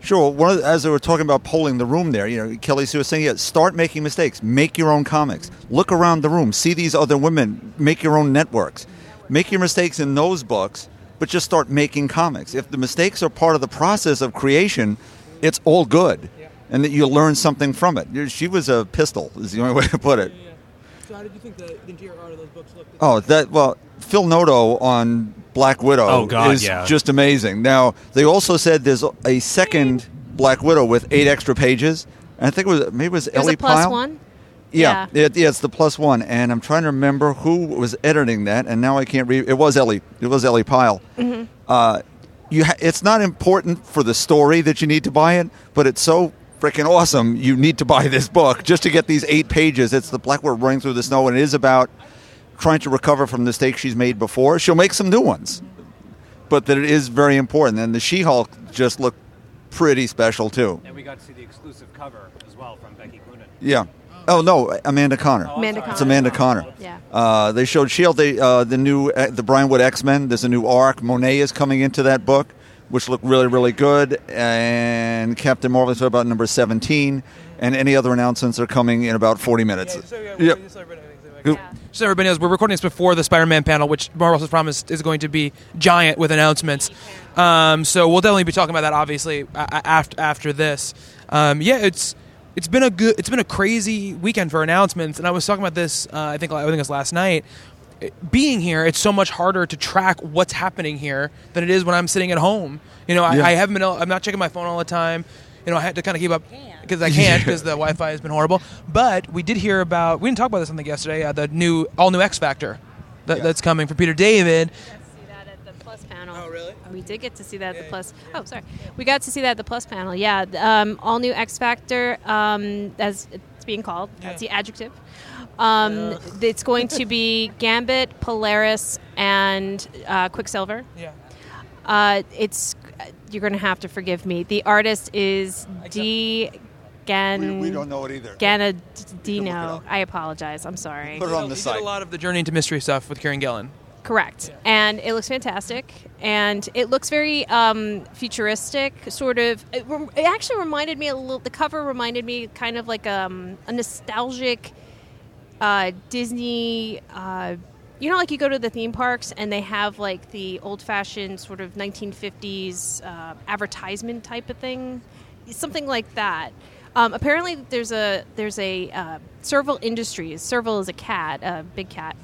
S2: Sure. One of the, as they were talking about polling the room there, you know, Kelly Sue was saying, yeah, start making mistakes. Make your own comics. Look around the room. See these other women. Make your own networks. Make your mistakes in those books, but just start making comics. If the mistakes are part of the process of creation, it's all good, and that you learn something from it. She was a pistol. Is the only <laughs> way to put it.
S1: So, how did you think the, interior art of those books looked?
S2: Oh, that well, Phil Noto on Black Widow
S5: Oh, God,
S2: is
S5: yeah.
S2: just amazing. Now they also said there's a second Black Widow with eight extra pages. And I think it was maybe it was
S7: It was
S2: Ellie
S7: a plus
S2: Pyle.
S7: one.
S2: Yeah, It, yeah, it's the plus one, and I'm trying to remember who was editing that, and now I can't read. It was Ellie. It was Ellie Pyle.
S7: Mm-hmm.
S2: Uh, you, ha- it's not important for the story that you need to buy it, but it's so freaking awesome. You need to buy <laughs> this book just to get these eight pages. It's the Black Widow running through the snow, and it is about trying to recover from the mistakes she's made before. She'll make some new ones, but that it is very important. And the She-Hulk just looked pretty special too.
S5: And we got to see the exclusive cover as well from Becky Cloonan.
S2: Yeah. Oh no, Amanda Conner.
S7: Amanda
S2: Conner.
S7: It's
S2: Amanda Conner.
S7: Yeah.
S2: Uh, they showed Shield. They, uh, the new uh, the Brian Wood X Men. There's a new arc. Monet is coming into that book, which looked really really good. And Captain Marvel is about number 17. And any other announcements are coming in about 40 minutes. Yep. Good.
S1: So everybody knows we're recording this before the Spider-Man panel, which Marvel has promised is going to be giant with announcements. Um, so we'll definitely be talking about that, obviously, after after this. Um, yeah, it's it's been a good, it's been a crazy weekend for announcements, and I was talking about this. Uh, I think I think it was last night. It- Being here, it's so much harder to track what's happening here than it is when I'm sitting at home. You know, I,
S2: Yeah.
S1: I haven't been. I'm not checking my phone all the time. You know, I had to kind of keep up because I can't <laughs> because the Wi-Fi has been horrible. But we did hear about. We didn't talk about this on the yesterday. Uh, the new, all new X Factor that,
S2: Yeah.
S1: that's coming for Peter David.
S7: see that at the Plus panel.
S1: Oh, really?
S7: We did get to see that at the Plus. Oh, sorry. We got to see that at the Plus panel. Yeah, um, all new X Factor, um, as it's being called. That's the adjective. Um, It's going to be <laughs> Gambit, Polaris, and uh, Quicksilver.
S1: Yeah.
S7: Uh, it's you're going to have to forgive me. The artist is D. Gan.
S2: We, we don't know it either.
S7: Ganadino. I apologize. I'm sorry.
S2: Put it on
S1: He
S2: the
S1: did
S2: site.
S1: a lot of the Journey into Mystery stuff with Kieron Gillen.
S7: Correct. And it looks fantastic. And it looks very um, futuristic, sort of. It, rem- it actually reminded me a little, the cover reminded me kind of like um, a nostalgic uh, Disney. Uh, you know, like you go to the theme parks and they have like the old fashioned sort of 1950s uh, advertisement type of thing, something like that. Um, apparently, there's a there's a uh, Serval Industries. Serval is a cat, a big cat,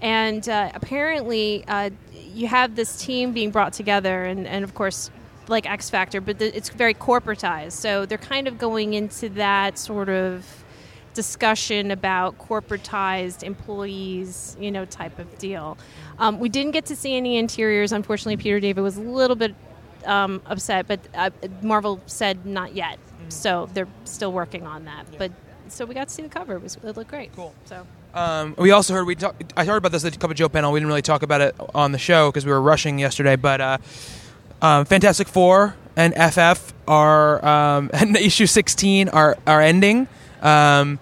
S7: and uh, apparently uh, you have this team being brought together, and, and of course, like X Factor, but the, it's very corporatized. So they're kind of going into that sort of discussion about corporatized employees, you know, type of deal. Um, we didn't get to see any interiors. Unfortunately, Peter David was a little bit um, upset, but uh, Marvel said not yet. So they're still working on that. But so we got to see the cover. It, was, it looked great.
S1: Cool.
S7: So
S1: Um, we also heard we talk, I heard about this at the Cup O' Joe panel. We didn't really talk about it on the show because we were rushing yesterday. But uh, um, Fantastic Four and FF are um, <laughs> and issue sixteen are are ending. Um,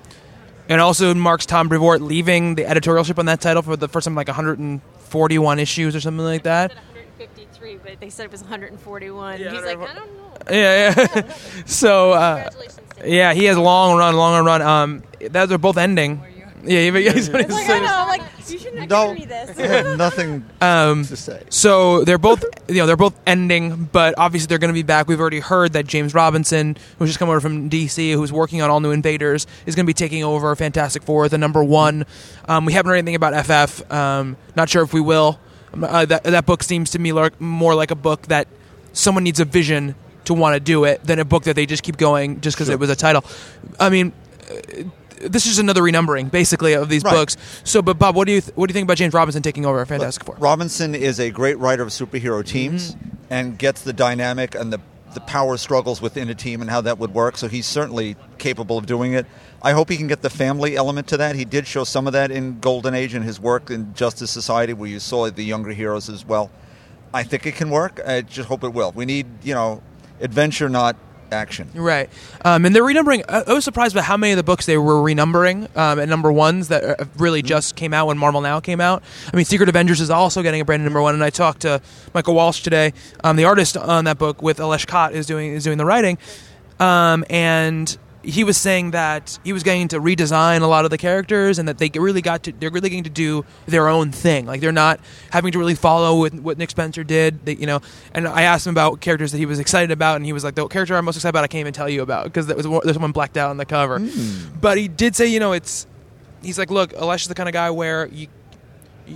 S1: and also marks Tom Brevoort leaving the editorialship on that title for the first time like 141 issues or something like that.
S7: 153, but they said it was 141.
S1: Yeah,
S7: He's like,
S1: 141.
S7: I don't know. <laughs>
S1: Yeah, yeah. <laughs> so uh,
S7: Congratulations.
S1: yeah, he has a long run, long run. Um, those are both ending. Yeah, yeah, yeah. he's-
S8: Like, I know. I'm like, you shouldn't have
S2: No,
S8: given me this.
S2: Have <laughs> nothing <laughs>
S1: Um,
S2: to say.
S1: So they're both, you know, they're both ending, but obviously they're going to be back. We've already heard that James Robinson, who's just come over from DC, who's working on all new Invaders, is going to be taking over Fantastic Four, the number one. Um, we haven't heard anything about FF. Um, not sure if we will. Um, Uh, that that book seems to me like, more like a book that someone needs a vision to want to do it than a book that they just keep going just because
S2: Sure.
S1: it was a title. I mean. This is another renumbering, basically, of these
S2: Right.
S1: books. So, but Bob, what do you th- what do you think about James Robinson taking over Fantastic Four?
S2: Robinson is a great writer of superhero mm-hmm. teams and gets the dynamic and the, the power struggles within a team and how that would work. So he's certainly capable of doing it. I hope he can get the family element to that. He did show some of that in Golden Age and his work in Justice Society, where you saw the younger heroes as well. I think it can work. I just hope it will. We need, you know, adventure, not action.
S1: Right, um, and they're renumbering. I, was surprised by how many of the books they were renumbering um, at number ones that uh, really just came out when Marvel Now came out. I mean, Secret Avengers is also getting a brand new number one, and I talked to Michael Walsh today, um, the artist on that book with Ales Kot is doing is doing the writing, um, and he was saying that he was going to redesign a lot of the characters and that they really got to they're really going to do their own thing. Like they're not having to really follow what, what Nick Spencer did. They, you know and I asked him about characters that he was excited about and he was like the character I'm most excited about I can't even tell you about because was there's one blacked out on the cover. Hmm. But he did say you know it's he's like look Ales is the kind of guy where you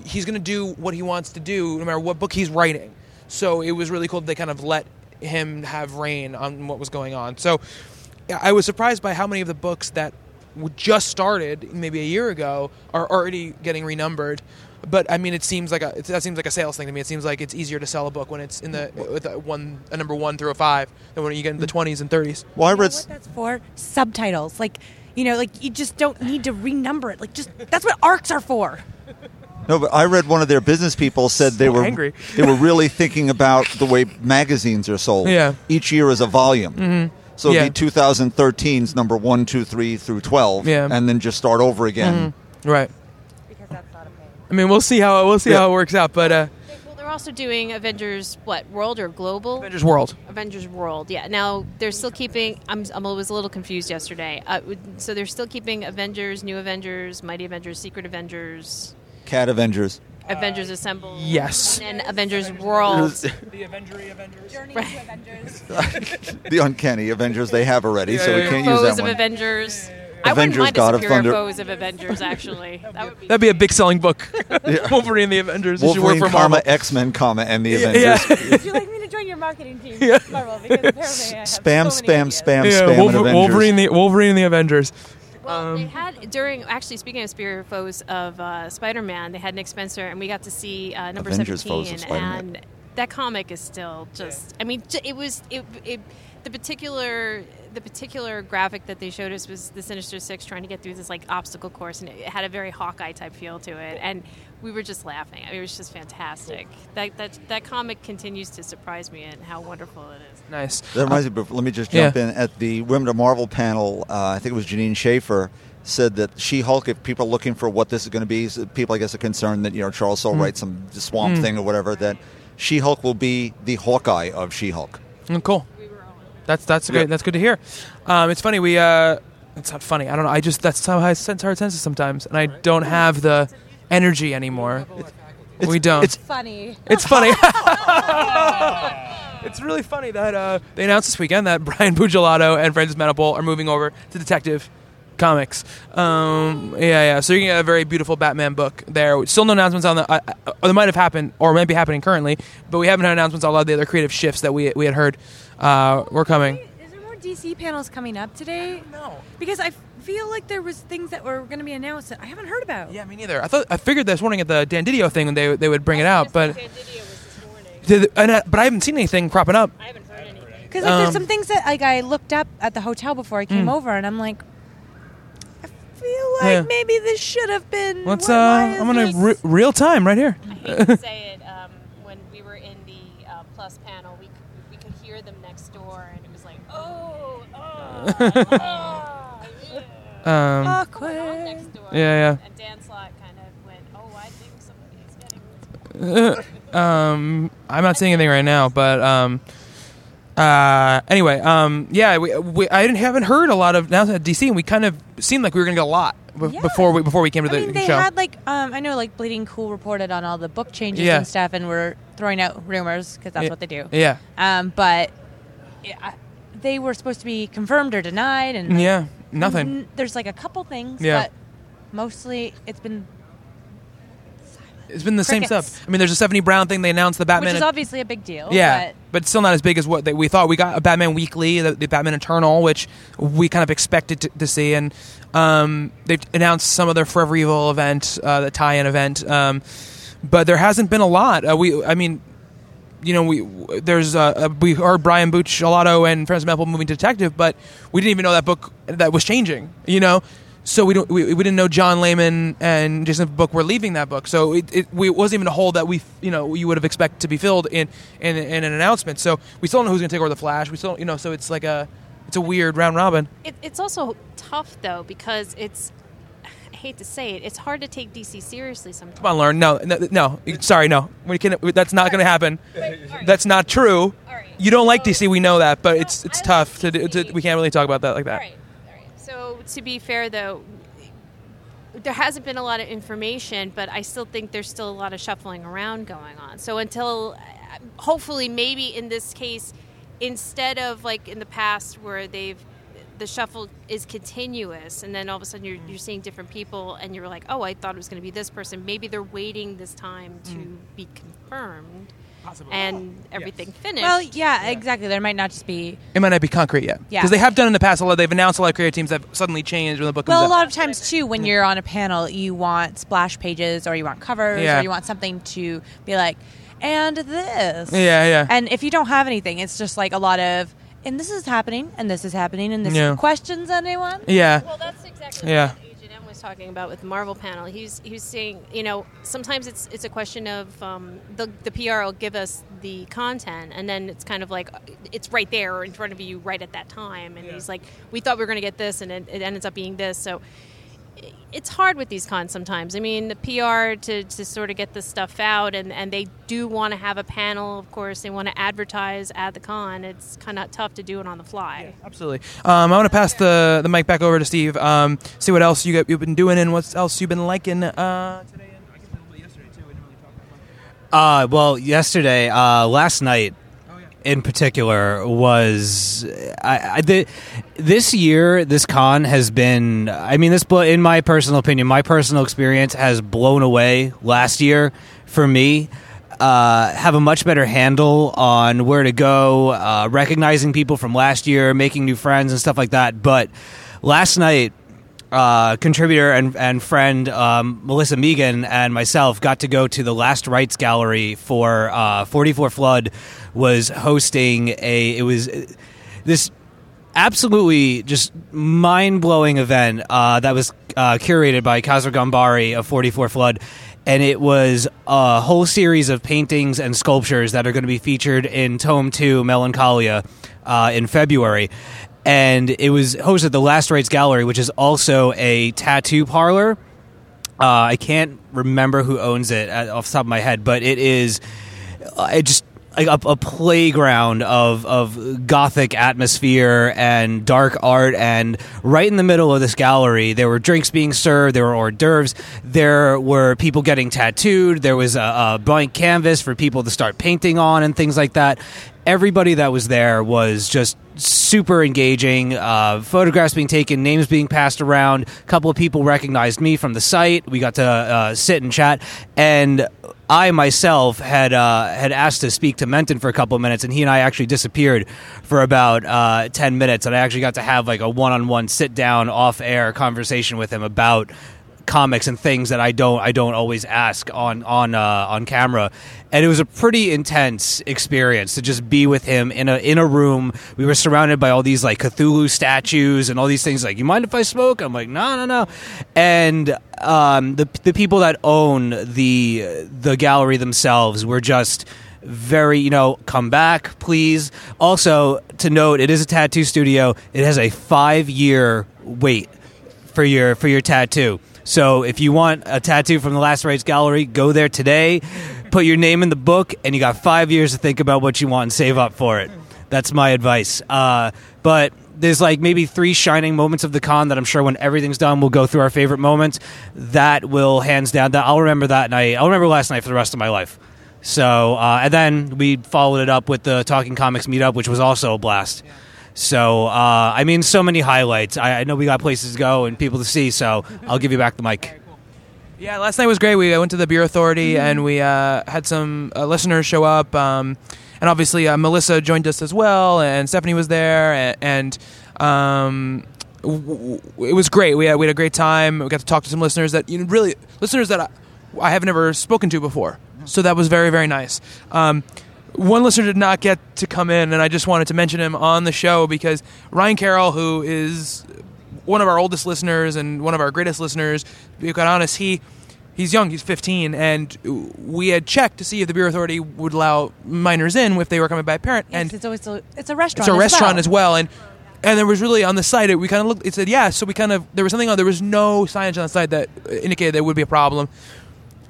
S1: he's going to do what he wants to do no matter what book he's writing. So it was really cool that they kind of let him have reign on what was going on. So I was surprised by how many of the books that just started maybe a year ago are already getting renumbered. But I mean, it seems like a it, that seems like a sales thing to me. It seems like it's easier to sell a book when it's in the with a one a number one through a five than when you get in the twenties and thirties.
S2: Well, I
S8: You know what that's for? Subtitles. Like, you know, like you just don't need to renumber it. Like, just that's what arcs are for.
S2: No, but I read one of their business people said they
S1: So
S2: were
S1: angry.
S2: they were really thinking about the way magazines are sold.
S1: Yeah.
S2: Each year is a volume. Mm-hmm. So
S1: Yeah.
S2: it'd be 2013's number one, two, three through 12,
S1: Yeah.
S2: and then just start over again.
S1: Right.
S8: Because that's not a pain.
S1: I mean, we'll see how we'll see
S2: Yeah.
S1: how it works out. But uh,
S7: Well, they're also doing Avengers what World or Global?
S1: Avengers World.
S7: Avengers World. Yeah. Now they're still keeping. I'm, I'm I was a little confused yesterday. Uh, so they're still keeping Avengers, New Avengers, Mighty Avengers, Secret Avengers,
S2: Cat Avengers.
S7: Avengers Assemble.
S1: Yes.
S7: And then Avengers World.
S1: The Avengery Avengers. <laughs>
S2: the uncanny Avengers they have already, so we
S1: yeah,
S2: can't
S7: foes
S2: use
S7: of
S2: that one.
S7: Avengers. I
S2: Avengers,
S7: wouldn't
S2: God
S7: mind a
S2: of
S7: superior
S2: Thunder.
S7: foes of Avengers. Actually, <laughs> that would be.
S1: That'd be a big selling book. <laughs> Wolverine and the Avengers. You work
S2: Wolverine,
S1: for
S2: comma,
S1: Marvel.
S2: X Men, comma, and the
S1: Yeah,
S2: Avengers.
S8: Would you like me to join your marketing team,
S1: Yeah.
S8: Marvel? Because apparently I have
S2: Spam,
S8: so many
S2: spam,
S8: ideas.
S2: spam,
S1: Yeah,
S2: spam,
S1: Wolver- Wolverine, the Wolverine and the Avengers.
S7: Well, they had during actually speaking of superior foes of uh, Spider-Man, they had Nick Spencer, and we got to see uh, number
S2: Avengers
S7: seventeen, and that comic is still just. I mean, it was it, it the particular the particular graphic that they showed us was the Sinister Six trying to get through this like obstacle course, and it had a very Hawkeye type feel to it, and we were just laughing. I mean, it was just fantastic. That that that comic continues to surprise me and how wonderful it is.
S1: Nice.
S2: That reminds me, let me just
S1: Yeah.
S2: jump in. At the Women of Marvel panel, uh, I think it was Jeanine Schaefer said that She-Hulk, if people are looking for what this is going to be, people, I guess, are concerned that, you know, Charles Soule
S1: Mm.
S2: writes some Swamp Thing or whatever, that She-Hulk will be the Hawkeye of She-Hulk.
S1: Mm, cool. That's that's great. That's good to hear. Um, it's funny. We uh, it's not funny. I don't know. I just that's how I sense hard senses sometimes, and I don't have the energy anymore. we don't.
S8: It's funny.
S1: It's funny. <laughs> it's really funny that uh, they announced this weekend that <laughs> Brian Buccellato and Francis Manapul are moving over to Detective Comics. Um, yeah, yeah. So you're gonna get a very beautiful Batman book there. Still no announcements on the. Uh, uh, or they might have happened, or might be happening currently, but we haven't had announcements on a lot of the other creative shifts that we we had heard uh, were coming.
S8: Is there more DC panels coming up today? No. Because I feel like there was things that were going to be announced that I haven't heard about.
S1: Yeah, me neither. I thought I figured this morning at the Dan Didio thing when they they would bring it out, but did, and, uh, but I haven't seen anything cropping up. I haven't heard anything.
S8: Because like, there's
S1: Um,
S8: some things that like I looked up at the hotel before I came
S1: Mm.
S8: over, and I'm like, I feel like
S1: Yeah.
S8: maybe this should have been.
S1: Let's. Uh,
S8: why
S1: I'm gonna re- real time right here.
S7: I hate to say it, um, when we were in the uh, Plus panel, we, we could hear them next door, and it was like, oh, oh, oh, yeah.
S1: Um,
S8: Awkward.
S7: next door.
S1: Yeah,
S7: And Dan Slott kind of went, oh, I think somebody's is getting <laughs>
S1: um, I'm not seeing anything right now, but um, uh, anyway, um, yeah, we, we I didn't haven't heard a lot of announcements at DC, and we kind of seemed like we were gonna get a lot b-
S8: Yeah.
S1: before we before we came to
S8: I
S1: the
S8: mean, they
S1: show.
S8: had like um, I know like Bleeding Cool reported on all the book changes
S1: Yeah.
S8: and stuff, and were throwing out rumors because that's
S1: Yeah.
S8: what they do.
S1: Yeah.
S8: Um, but yeah, they were supposed to be confirmed or denied, and
S1: yeah, nothing.
S8: n- there's like a couple things,
S1: Yeah.
S8: but mostly it's been
S1: It's been the same stuff. I mean, there's a Stephanie Brown thing. They announced the Batman.
S8: which is obviously a big deal.
S1: Yeah,
S8: but
S1: but, still not as big as what they, we thought. We got a Batman Weekly, the, the Batman Eternal, which we kind of expected to, to see, and um, they've announced some of their Forever Evil event, uh, the tie-in event, um, but there hasn't been a lot. Uh, we, I mean, you know, we there's uh, uh, we heard Brian Buccellato and Francis Manapul moving to detective, but we didn't even know that book that was changing. You know. So we don't we, we didn't know John Layman and Jason Fabok were leaving that book. So it, it, we, it wasn't even a hole that we you know you would have expected to be filled in in, in an announcement. So we still don't know who's going to take over the Flash. We still you know so it's like a it's a weird round robin.
S7: It, it's also tough though because it's. I hate to say it, it's hard to take DC seriously sometimes.
S1: Come on, Lauren. No, no, no. Sorry, no. We can. That's not going to happen. That's not true. You don't like DC. We know that, but it's it's tough to, to. We can't really talk about that like that. Right.
S7: So to be fair, though, there hasn't been a lot of information, but I still think there's still a lot of shuffling around going on. So until, hopefully, maybe in this case, instead of like in the past where they've the shuffle is continuous and then all of a sudden you're, you're seeing different people and you're like oh i thought it was going to be this person maybe they're waiting this time to
S1: Mm.
S7: be confirmed and everything finished
S8: well, yeah, exactly. There might not just be.
S1: It might not be concrete yet.
S8: Yeah.
S1: Because they have done in the past a lot. They've announced a lot of creative teams that have suddenly changed when the book
S8: Well, a
S1: comes out.
S8: lot of times too, when you're on a panel, you want splash pages, or you want covers,
S1: Yeah.
S8: or you want something to be like, and this.
S1: Yeah, yeah.
S8: And if you don't have anything, it's just like a lot of, and this is happening, and this is happening, and this
S1: Yeah.
S8: questions anyone.
S1: Yeah.
S7: Well, that's exactly
S1: Yeah.
S7: what Agent M was talking about with the Marvel panel. He's he's was saying, you know, sometimes it's it's a question of um, the the PR will give us the content, and then it's kind of like it's right there in front of you right at that time, and he's like, we thought we were going to get this, and it, it ends up being this. So it's hard with these cons sometimes. I mean, the PR to, to sort of get this stuff out, and, and they do want to have a panel. Of course, they want to advertise at the con. It's kind of tough to do it on the fly.
S1: Absolutely. Um, I want to pass the, the mic back over to Steve. Um, see what else you got, you've been doing and what else you've been liking uh, today. and I guess a little bit yesterday, too. We didn't really talk about.
S5: Uh, well, yesterday, uh, last night in particular was I, I the, this year this con has been I mean this in my personal opinion my personal experience has blown away last year for me. Uh, have a much better handle on where to go uh, recognizing people from last year making new friends and stuff like that. But last night uh, contributor and, and friend um, Melissa Megan and myself got to go to the Last Rites Gallery for uh, 44 Flood was hosting a it was this absolutely just mind blowing event uh, that was uh, curated by Kasra Ghanbari of 44 Flood. And it was a whole series of paintings and sculptures that are going to be featured in Tome 2, Melancholia, uh, in February. And it was hosted at the Last Rites Gallery, which is also a tattoo parlor. Uh, I can't remember who owns it uh, off the top of my head, but it is uh, it just like a, a playground of of gothic atmosphere and dark art. And right in the middle of this gallery, there were drinks being served, there were hors d'oeuvres, there were people getting tattooed, there was a, a blank canvas for people to start painting on, and things like that. Everybody that was there was just super engaging. Uh, photographs being taken, names being passed around. A couple of people recognized me from the site. We got to uh, sit and chat, and I myself had uh, had asked to speak to Menton for a couple of minutes, and he and I actually disappeared for about uh, ten minutes, and I actually got to have like a one on one sit down off air conversation with him about comics and things that I don't I don't always ask on on uh, on camera, and it was a pretty intense experience to just be with him in a in a room. We were surrounded by all these like Cthulhu statues and all these things. Like, you mind if I smoke? I'm like, no, no, no. And um, the the people that own the the gallery themselves were just very you know come back please also to note it is a tattoo studio it has a five year wait for your for your tattoo so if you want a tattoo from the Last Rites Gallery, go there today, put your name in the book, and you got five years to think about what you want and save up for it. That's my advice. Uh, but there's like maybe three shining moments of the con that I'm sure when everything's done, we'll go through our favorite moments. That will hands down. That I'll remember that night. I'll remember last night for the rest of my life. So uh, and then we followed it up with the Talking Comics meetup, which was also a blast. So uh, I mean, so many highlights. I, I know we got places to go and people to see. So I'll give you back the mic.
S1: Yeah, last night was great. We went to the Beer Authority and we uh, had some uh, listeners show up. Um, and obviously, uh, Melissa joined us as well, and Stephanie was there. And, and um, w- w- it was great. We had, we had a great time. We got to talk to some listeners that, you know, really, listeners that I, I have never spoken to before. So that was very, very nice. Um, one listener did not get to come in, and I just wanted to mention him on the show because Ryan Carroll, who is one of our oldest listeners and one of our greatest listeners, to be quite honest, he he's young, he's 15, and we had checked to see if the beer authority would allow minors in if they were coming by parent,
S6: Yes,
S1: and
S6: it's always a, it's a restaurant.
S1: it's a restaurant
S6: well.
S1: as well, and and there was really on the site it, we kind of looked. It said yes, so we kind of there was something on. There was no signage on the site that indicated there would be a problem.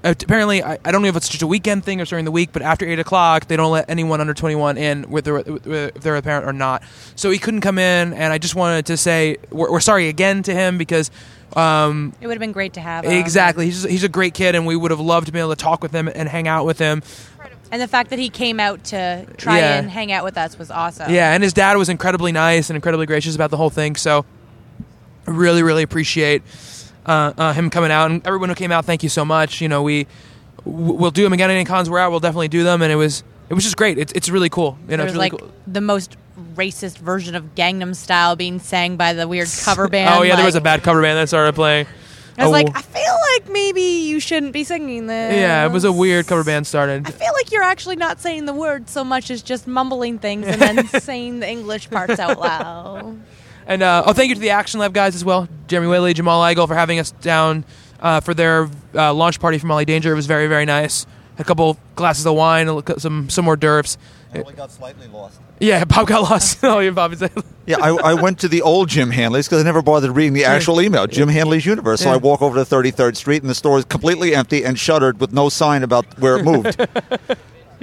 S1: Uh, apparently, I, I don't know if it's just a weekend thing or during the week, but after eight o'clock, they don't let anyone under twenty one in whether their, if they're a parent or not. So he couldn't come in, and I just wanted to say we're, we're sorry again to him because. Um,
S6: It would have been great to have. um,
S1: Exactly, he's he's a great kid, and we would have loved to be able to talk with him and hang out with him.
S6: And the fact that he came out to try
S1: Yeah.
S6: and hang out with us was awesome.
S1: Yeah, and his dad was incredibly nice and incredibly gracious about the whole thing. So, I really, really appreciate uh, uh, him coming out and everyone who came out. Thank you so much. You know, we we'll do them again. Any cons we're at, we'll definitely do them. And it was it was just great. It's it's really cool. You know, it's
S6: was
S1: really
S6: like
S1: cool.
S6: the most racist version of Gangnam Style being sang by the weird cover <laughs> band.
S1: oh yeah, there was a bad cover band that started playing.
S6: I was
S1: Oh,
S6: like, I feel like maybe you shouldn't be singing this.
S1: yeah, it was a weird cover band started.
S6: I feel like you're actually not saying the words so much as just mumbling things and then <laughs> saying the English parts out loud.
S1: And uh, oh, thank you to the Action Lab guys as well, Jeremy Whaley, Jamal Igle, for having us down uh, for their uh, launch party for Molly Danger. It was very, very nice. a couple glasses of wine, some some hors d'oeuvres.
S2: I only got slightly lost.
S1: Yeah, <laughs> Bob got lost. <laughs> oh, yeah, Bob is. <laughs>
S2: Yeah, I, I went to the old Jim Hanley's because I never bothered reading the actual email, Jim Hanley's Universe. So
S1: Yeah.
S2: I walk over to 33rd Street, and the store is completely empty and shuttered with no sign about where it moved.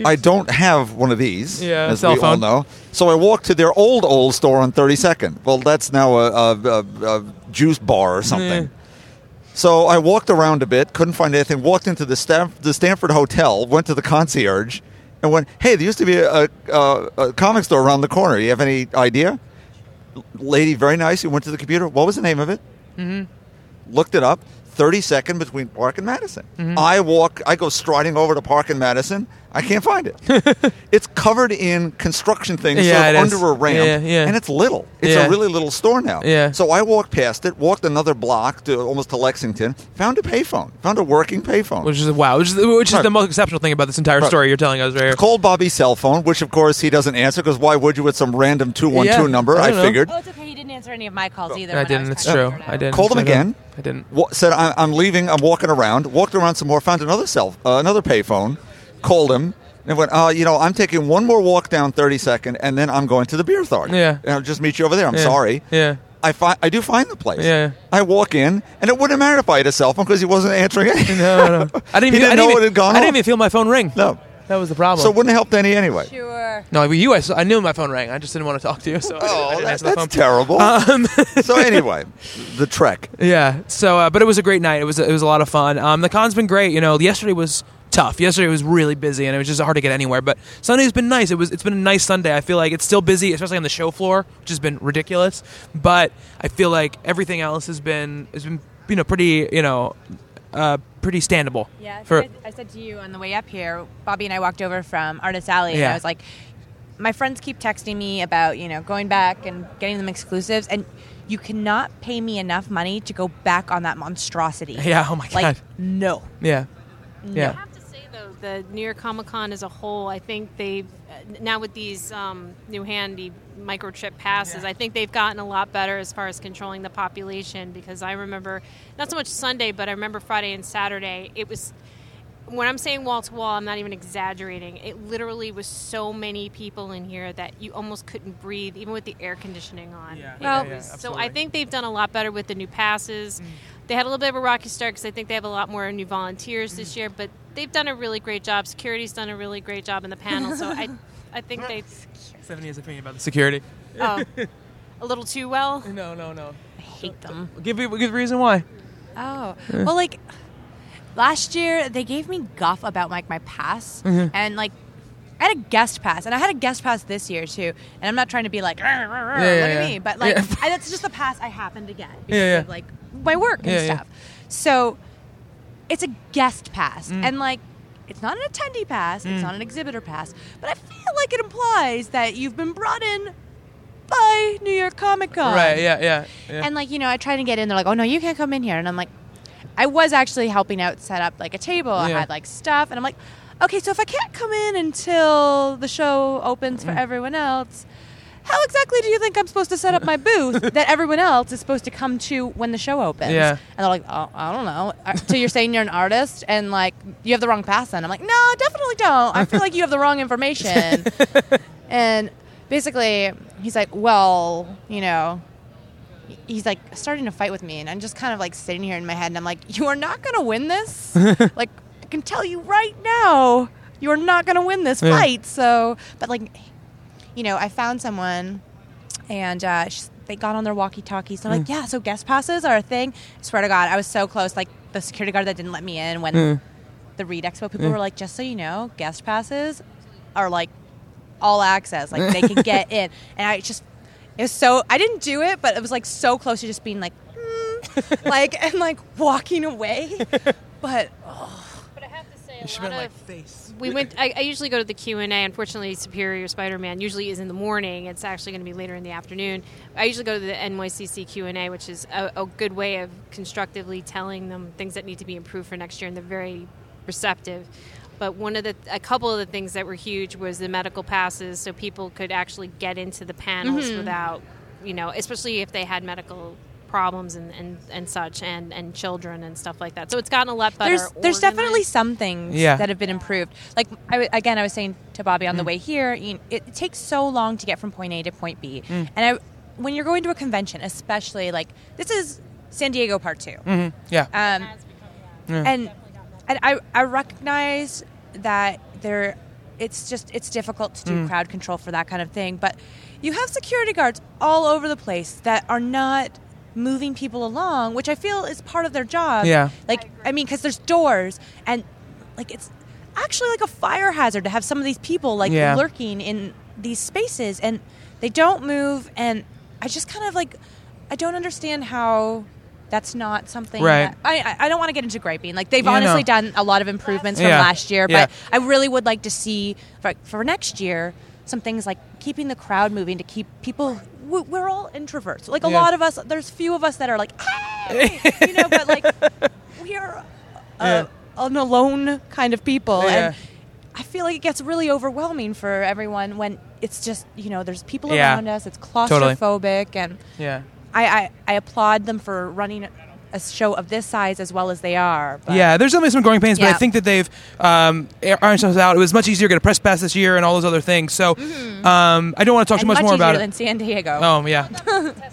S2: I don't have one of these,
S1: Yeah,
S2: as we all know. So I walked to their old, old store on 32nd. Well, that's now a, a, a, a juice bar or something. So I walked around a bit, couldn't find anything. Walked into the the Stanford Hotel, went to the concierge, and went, "Hey, there used to be a, a, a comic store around the corner. You have any idea?" Lady, very nice. Who went to the computer. What was the name of it?
S1: Mhm.
S2: Looked it up. Thirty second between Park and Madison.
S1: Mhm.
S2: I walk. I go striding over to Park and Madison. I can't find it. <laughs> it's covered in construction things
S1: Yeah,
S2: sort
S1: it
S2: of
S1: is.
S2: under a ramp,
S1: Yeah, yeah.
S2: and it's little. It's
S1: Yeah.
S2: a really little store now.
S1: Yeah.
S2: So I walked past it, walked another block to almost to Lexington, found a payphone, found a working payphone.
S1: Which is wow, which is, which is
S2: Right.
S1: the most exceptional thing about this entire
S2: Right.
S1: story you're telling us right here.
S2: Called Bobby's cell phone, which of course he doesn't answer because why would you with some random two one two Yeah, number?
S1: I
S2: I,
S1: don't know.
S2: figured.
S6: Oh, it's okay. He didn't answer any of my calls either.
S1: I didn't.
S6: was
S1: It's true. I didn't.
S2: Called him
S1: I don't-
S2: again.
S1: I didn't.
S2: Wa- said I, I'm leaving. I'm walking around. Walked around some more. Found another cell, uh, another payphone. Called him and went. Uh, you know, I'm taking one more walk down 32nd, and then I'm going to the beer authority.
S1: Yeah.
S2: And I'll just meet you over there. I'm
S1: Yeah.
S2: sorry.
S1: Yeah.
S2: I find I do find the place.
S1: Yeah.
S2: I walk in, and it wouldn't matter if I had a cell phone because he wasn't answering it. <laughs>
S1: No, no. I <laughs> didn't.
S2: He
S1: even,
S2: didn't
S1: I
S2: know
S1: didn't
S2: it
S1: even,
S2: had gone
S1: I didn't
S2: off.
S1: even feel my phone ring.
S2: No.
S1: That was the problem.
S2: So it wouldn't have helped any anyway.
S6: Sure.
S1: no, with you, I, s- I knew my phone rang. I just didn't want to talk to you. So
S2: Oh,
S1: didn't
S2: that-
S1: answer phone.
S2: that's terrible.
S1: Um, <laughs>
S2: so anyway, the trek.
S1: Yeah. So, uh, but it was a great night. It was it was a lot of fun. Um, the con's been great. You know, yesterday was tough. Yesterday was really busy, and it was just hard to get anywhere. But Sunday's been nice. It was it's been a nice Sunday. I feel like it's still busy, especially on the show floor, which has been ridiculous. But I feel like everything else has been has been you know pretty you know uh, pretty standable.
S6: Yeah, I,
S1: For
S6: I, I said to you on the way up here, Bobby and I walked over from Artist Alley, and
S1: Yeah.
S6: I was like, my friends keep texting me about, you know, going back and getting them exclusives, and you cannot pay me enough money to go back on that monstrosity. <laughs>
S1: Yeah, oh my god.
S6: Like,
S1: God.
S6: no.
S1: yeah.
S7: I have to say though, the New York Comic Con as a whole, I think they've now with these um, new handy microchip passes, I think they've gotten a lot better as far as controlling the population. Because I remember not so much Sunday, but I remember Friday and Saturday. It was when I'm saying wall to wall, I'm not even exaggerating. It literally was so many people in here that you almost couldn't breathe, even with the air conditioning on.
S1: Yeah.
S6: Well,
S1: yeah,
S7: was- so. I think they've done a lot better with the new passes. They had a little bit of a rocky start because I think they have a lot more new volunteers this year, but they've done a really great job. Security's done a really great job in the panel, so I, <laughs> I think they,
S1: Seventy has opinion about the security.
S7: oh, a little too well. <laughs>
S1: No, no, no.
S6: I hate them.
S1: Give me give the reason why.
S6: Oh, well, like last year they gave me guff about like my pass,
S1: Mm-hmm.
S6: and like I had a guest pass, and I had a guest pass this year too. And I'm not trying to be like, "Rrr, rrr, rrr,
S1: Yeah, yeah,
S6: look
S1: yeah.
S6: at me, but like
S1: Yeah. <laughs>
S6: I, that's just the pass I happened to get because
S1: Yeah, yeah.
S6: of like my work and
S1: Yeah, yeah.
S6: stuff. So it's a guest pass,
S1: Mm.
S6: and like. It's not an attendee pass. It's not an exhibitor pass. But I feel like it implies that you've been brought in by New York Comic Con.
S1: Right? Yeah, yeah. yeah.
S6: And like, you know, I try to get in. They're like, "Oh no, you can't come in here." And I'm like, I was actually helping out set up like a table. I had like stuff, and I'm like, okay, so if I can't come in until the show opens for
S1: Mm.
S6: everyone else. How exactly do you think I'm supposed to set up my booth <laughs> that everyone else is supposed to come to when the show opens?
S1: Yeah.
S6: And they're like, oh, I don't know. So you're saying you're an artist and like you have the wrong pass then? I'm like, no, definitely don't. I feel like you have the wrong information. <laughs> and basically, he's like, well, you know, he's like starting to fight with me and i'm just kind of like sitting here in my head and i'm like you are not going to win this <laughs> like i can tell you right now you are not going to win this
S1: Yeah.
S6: fight so but like you know i found someone and uh, sh they got on their walkie talkies they're like yeah so guest passes are a thing? I swear to god i was so close like the security guard that didn't let me in when
S1: Mm.
S6: the read expo people were like just so you know guest passes are like all access like they can <laughs> get in. And i just it was so i didn't do it but it was like so close to just being like mm, <laughs> like and like walking away. <laughs> But
S7: But I have to say,
S1: You
S7: a
S1: should
S7: lot
S1: have been
S7: of
S1: like face.
S7: we went. I, I usually go to the Q and A. Unfortunately, Superior Spider-Man usually is in the morning. It's actually going to be later in the afternoon. I usually go to the NYCC Q and A, which is a, a good way of constructively telling them things that need to be improved for next year, and they're very receptive. But one of the, a couple of the things that were huge was the medical passes, so people could actually get into the panels mm-hmm. without, you know, especially if they had medical problems and, and, and such, and, and children and stuff like that. So it's gotten a lot better.
S6: there's there's definitely some things
S1: Yeah.
S6: that have been improved. Like I, w- again, I was saying to Bobby
S1: Mm.
S6: on the way here, you know, it, it takes so long to get from point A to point B,
S1: Mm.
S6: and I, when you're going to a convention, especially like this is San Diego Part 2
S1: Mhm. Yeah.
S6: um,
S1: Yeah.
S6: and and I I recognize that there, it's just it's difficult to do
S1: Mm.
S6: crowd control for that kind of thing, but you have security guards all over the place that are not moving people along, which I feel is part of their job.
S1: Yeah.
S6: Like I mean, because there's doors and like it's actually like a fire hazard to have some of these people like
S1: Yeah.
S6: lurking in these spaces and they don't move and I just kind of like I don't understand how that's not something
S1: Right.
S6: that, I, I I don't want to get into griping like they've
S1: Yeah,
S6: honestly
S1: no.
S6: done a lot of improvements from
S1: Yeah.
S6: last year
S1: Yeah.
S6: but I really would like to see for, for next year some things like keeping the crowd moving to keep people we- we're all introverts like a
S1: Yeah.
S6: lot of us there's few of us that are like hey! you know but like <laughs> we are uh,
S1: Yeah.
S6: an alone kind of people
S1: Yeah.
S6: and I feel like it gets really overwhelming for everyone when it's just you know there's people around us. It's
S1: Totally.
S6: claustrophobic, and
S1: Yeah.
S6: I, I I applaud them for running a show of this size as well as they are. But
S1: Yeah, there's definitely some growing pains, but I think that they've um, ironed stuff out. It was much easier to get a press pass this year and all those other things. So um, I don't want to talk too
S6: Mm-hmm. and
S1: much, more
S6: easier
S1: about
S6: than
S1: it.
S6: San Diego.
S1: Oh yeah,
S7: testament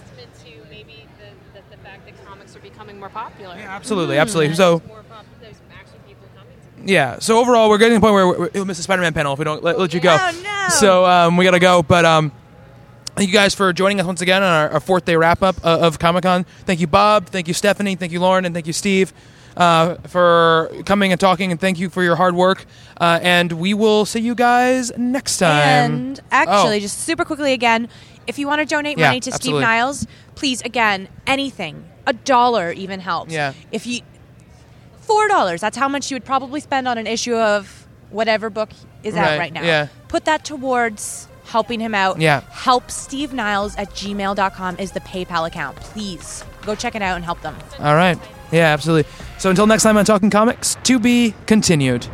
S7: to maybe the, the, the fact that comics are becoming more popular.
S1: absolutely, absolutely. So
S7: More pop- there's actually people coming to
S1: yeah, so overall, we're getting to the point where we're- we'll miss the Spider-Man panel if we don't let, let you go.
S6: Oh, no.
S1: So um, we gotta go, but. Um, Thank you guys for joining us once again on our, our fourth day wrap up uh, of Comic Con. Thank you, Bob. Thank you, Stephanie. Thank you, Lauren. And thank you, Steve, uh, for coming and talking. And thank you for your hard work. Uh, and we will see you guys next time.
S6: And actually,
S1: Oh.
S6: just super quickly again, if you want to donate
S1: Yeah,
S6: money to
S1: absolutely.
S6: Steve Niles, please again, anything, a dollar even helps.
S1: Yeah.
S6: If you four dollars, that's how much you would probably spend on an issue of whatever book is
S1: Right,
S6: out right now.
S1: yeah.
S6: Put that towards helping him out.
S1: Yeah.
S6: Help Steve Niles at gmail.com is the PayPal account. Please go check it out and help them.
S1: All right. Yeah, absolutely. So until next time on Talking Comics, to be continued.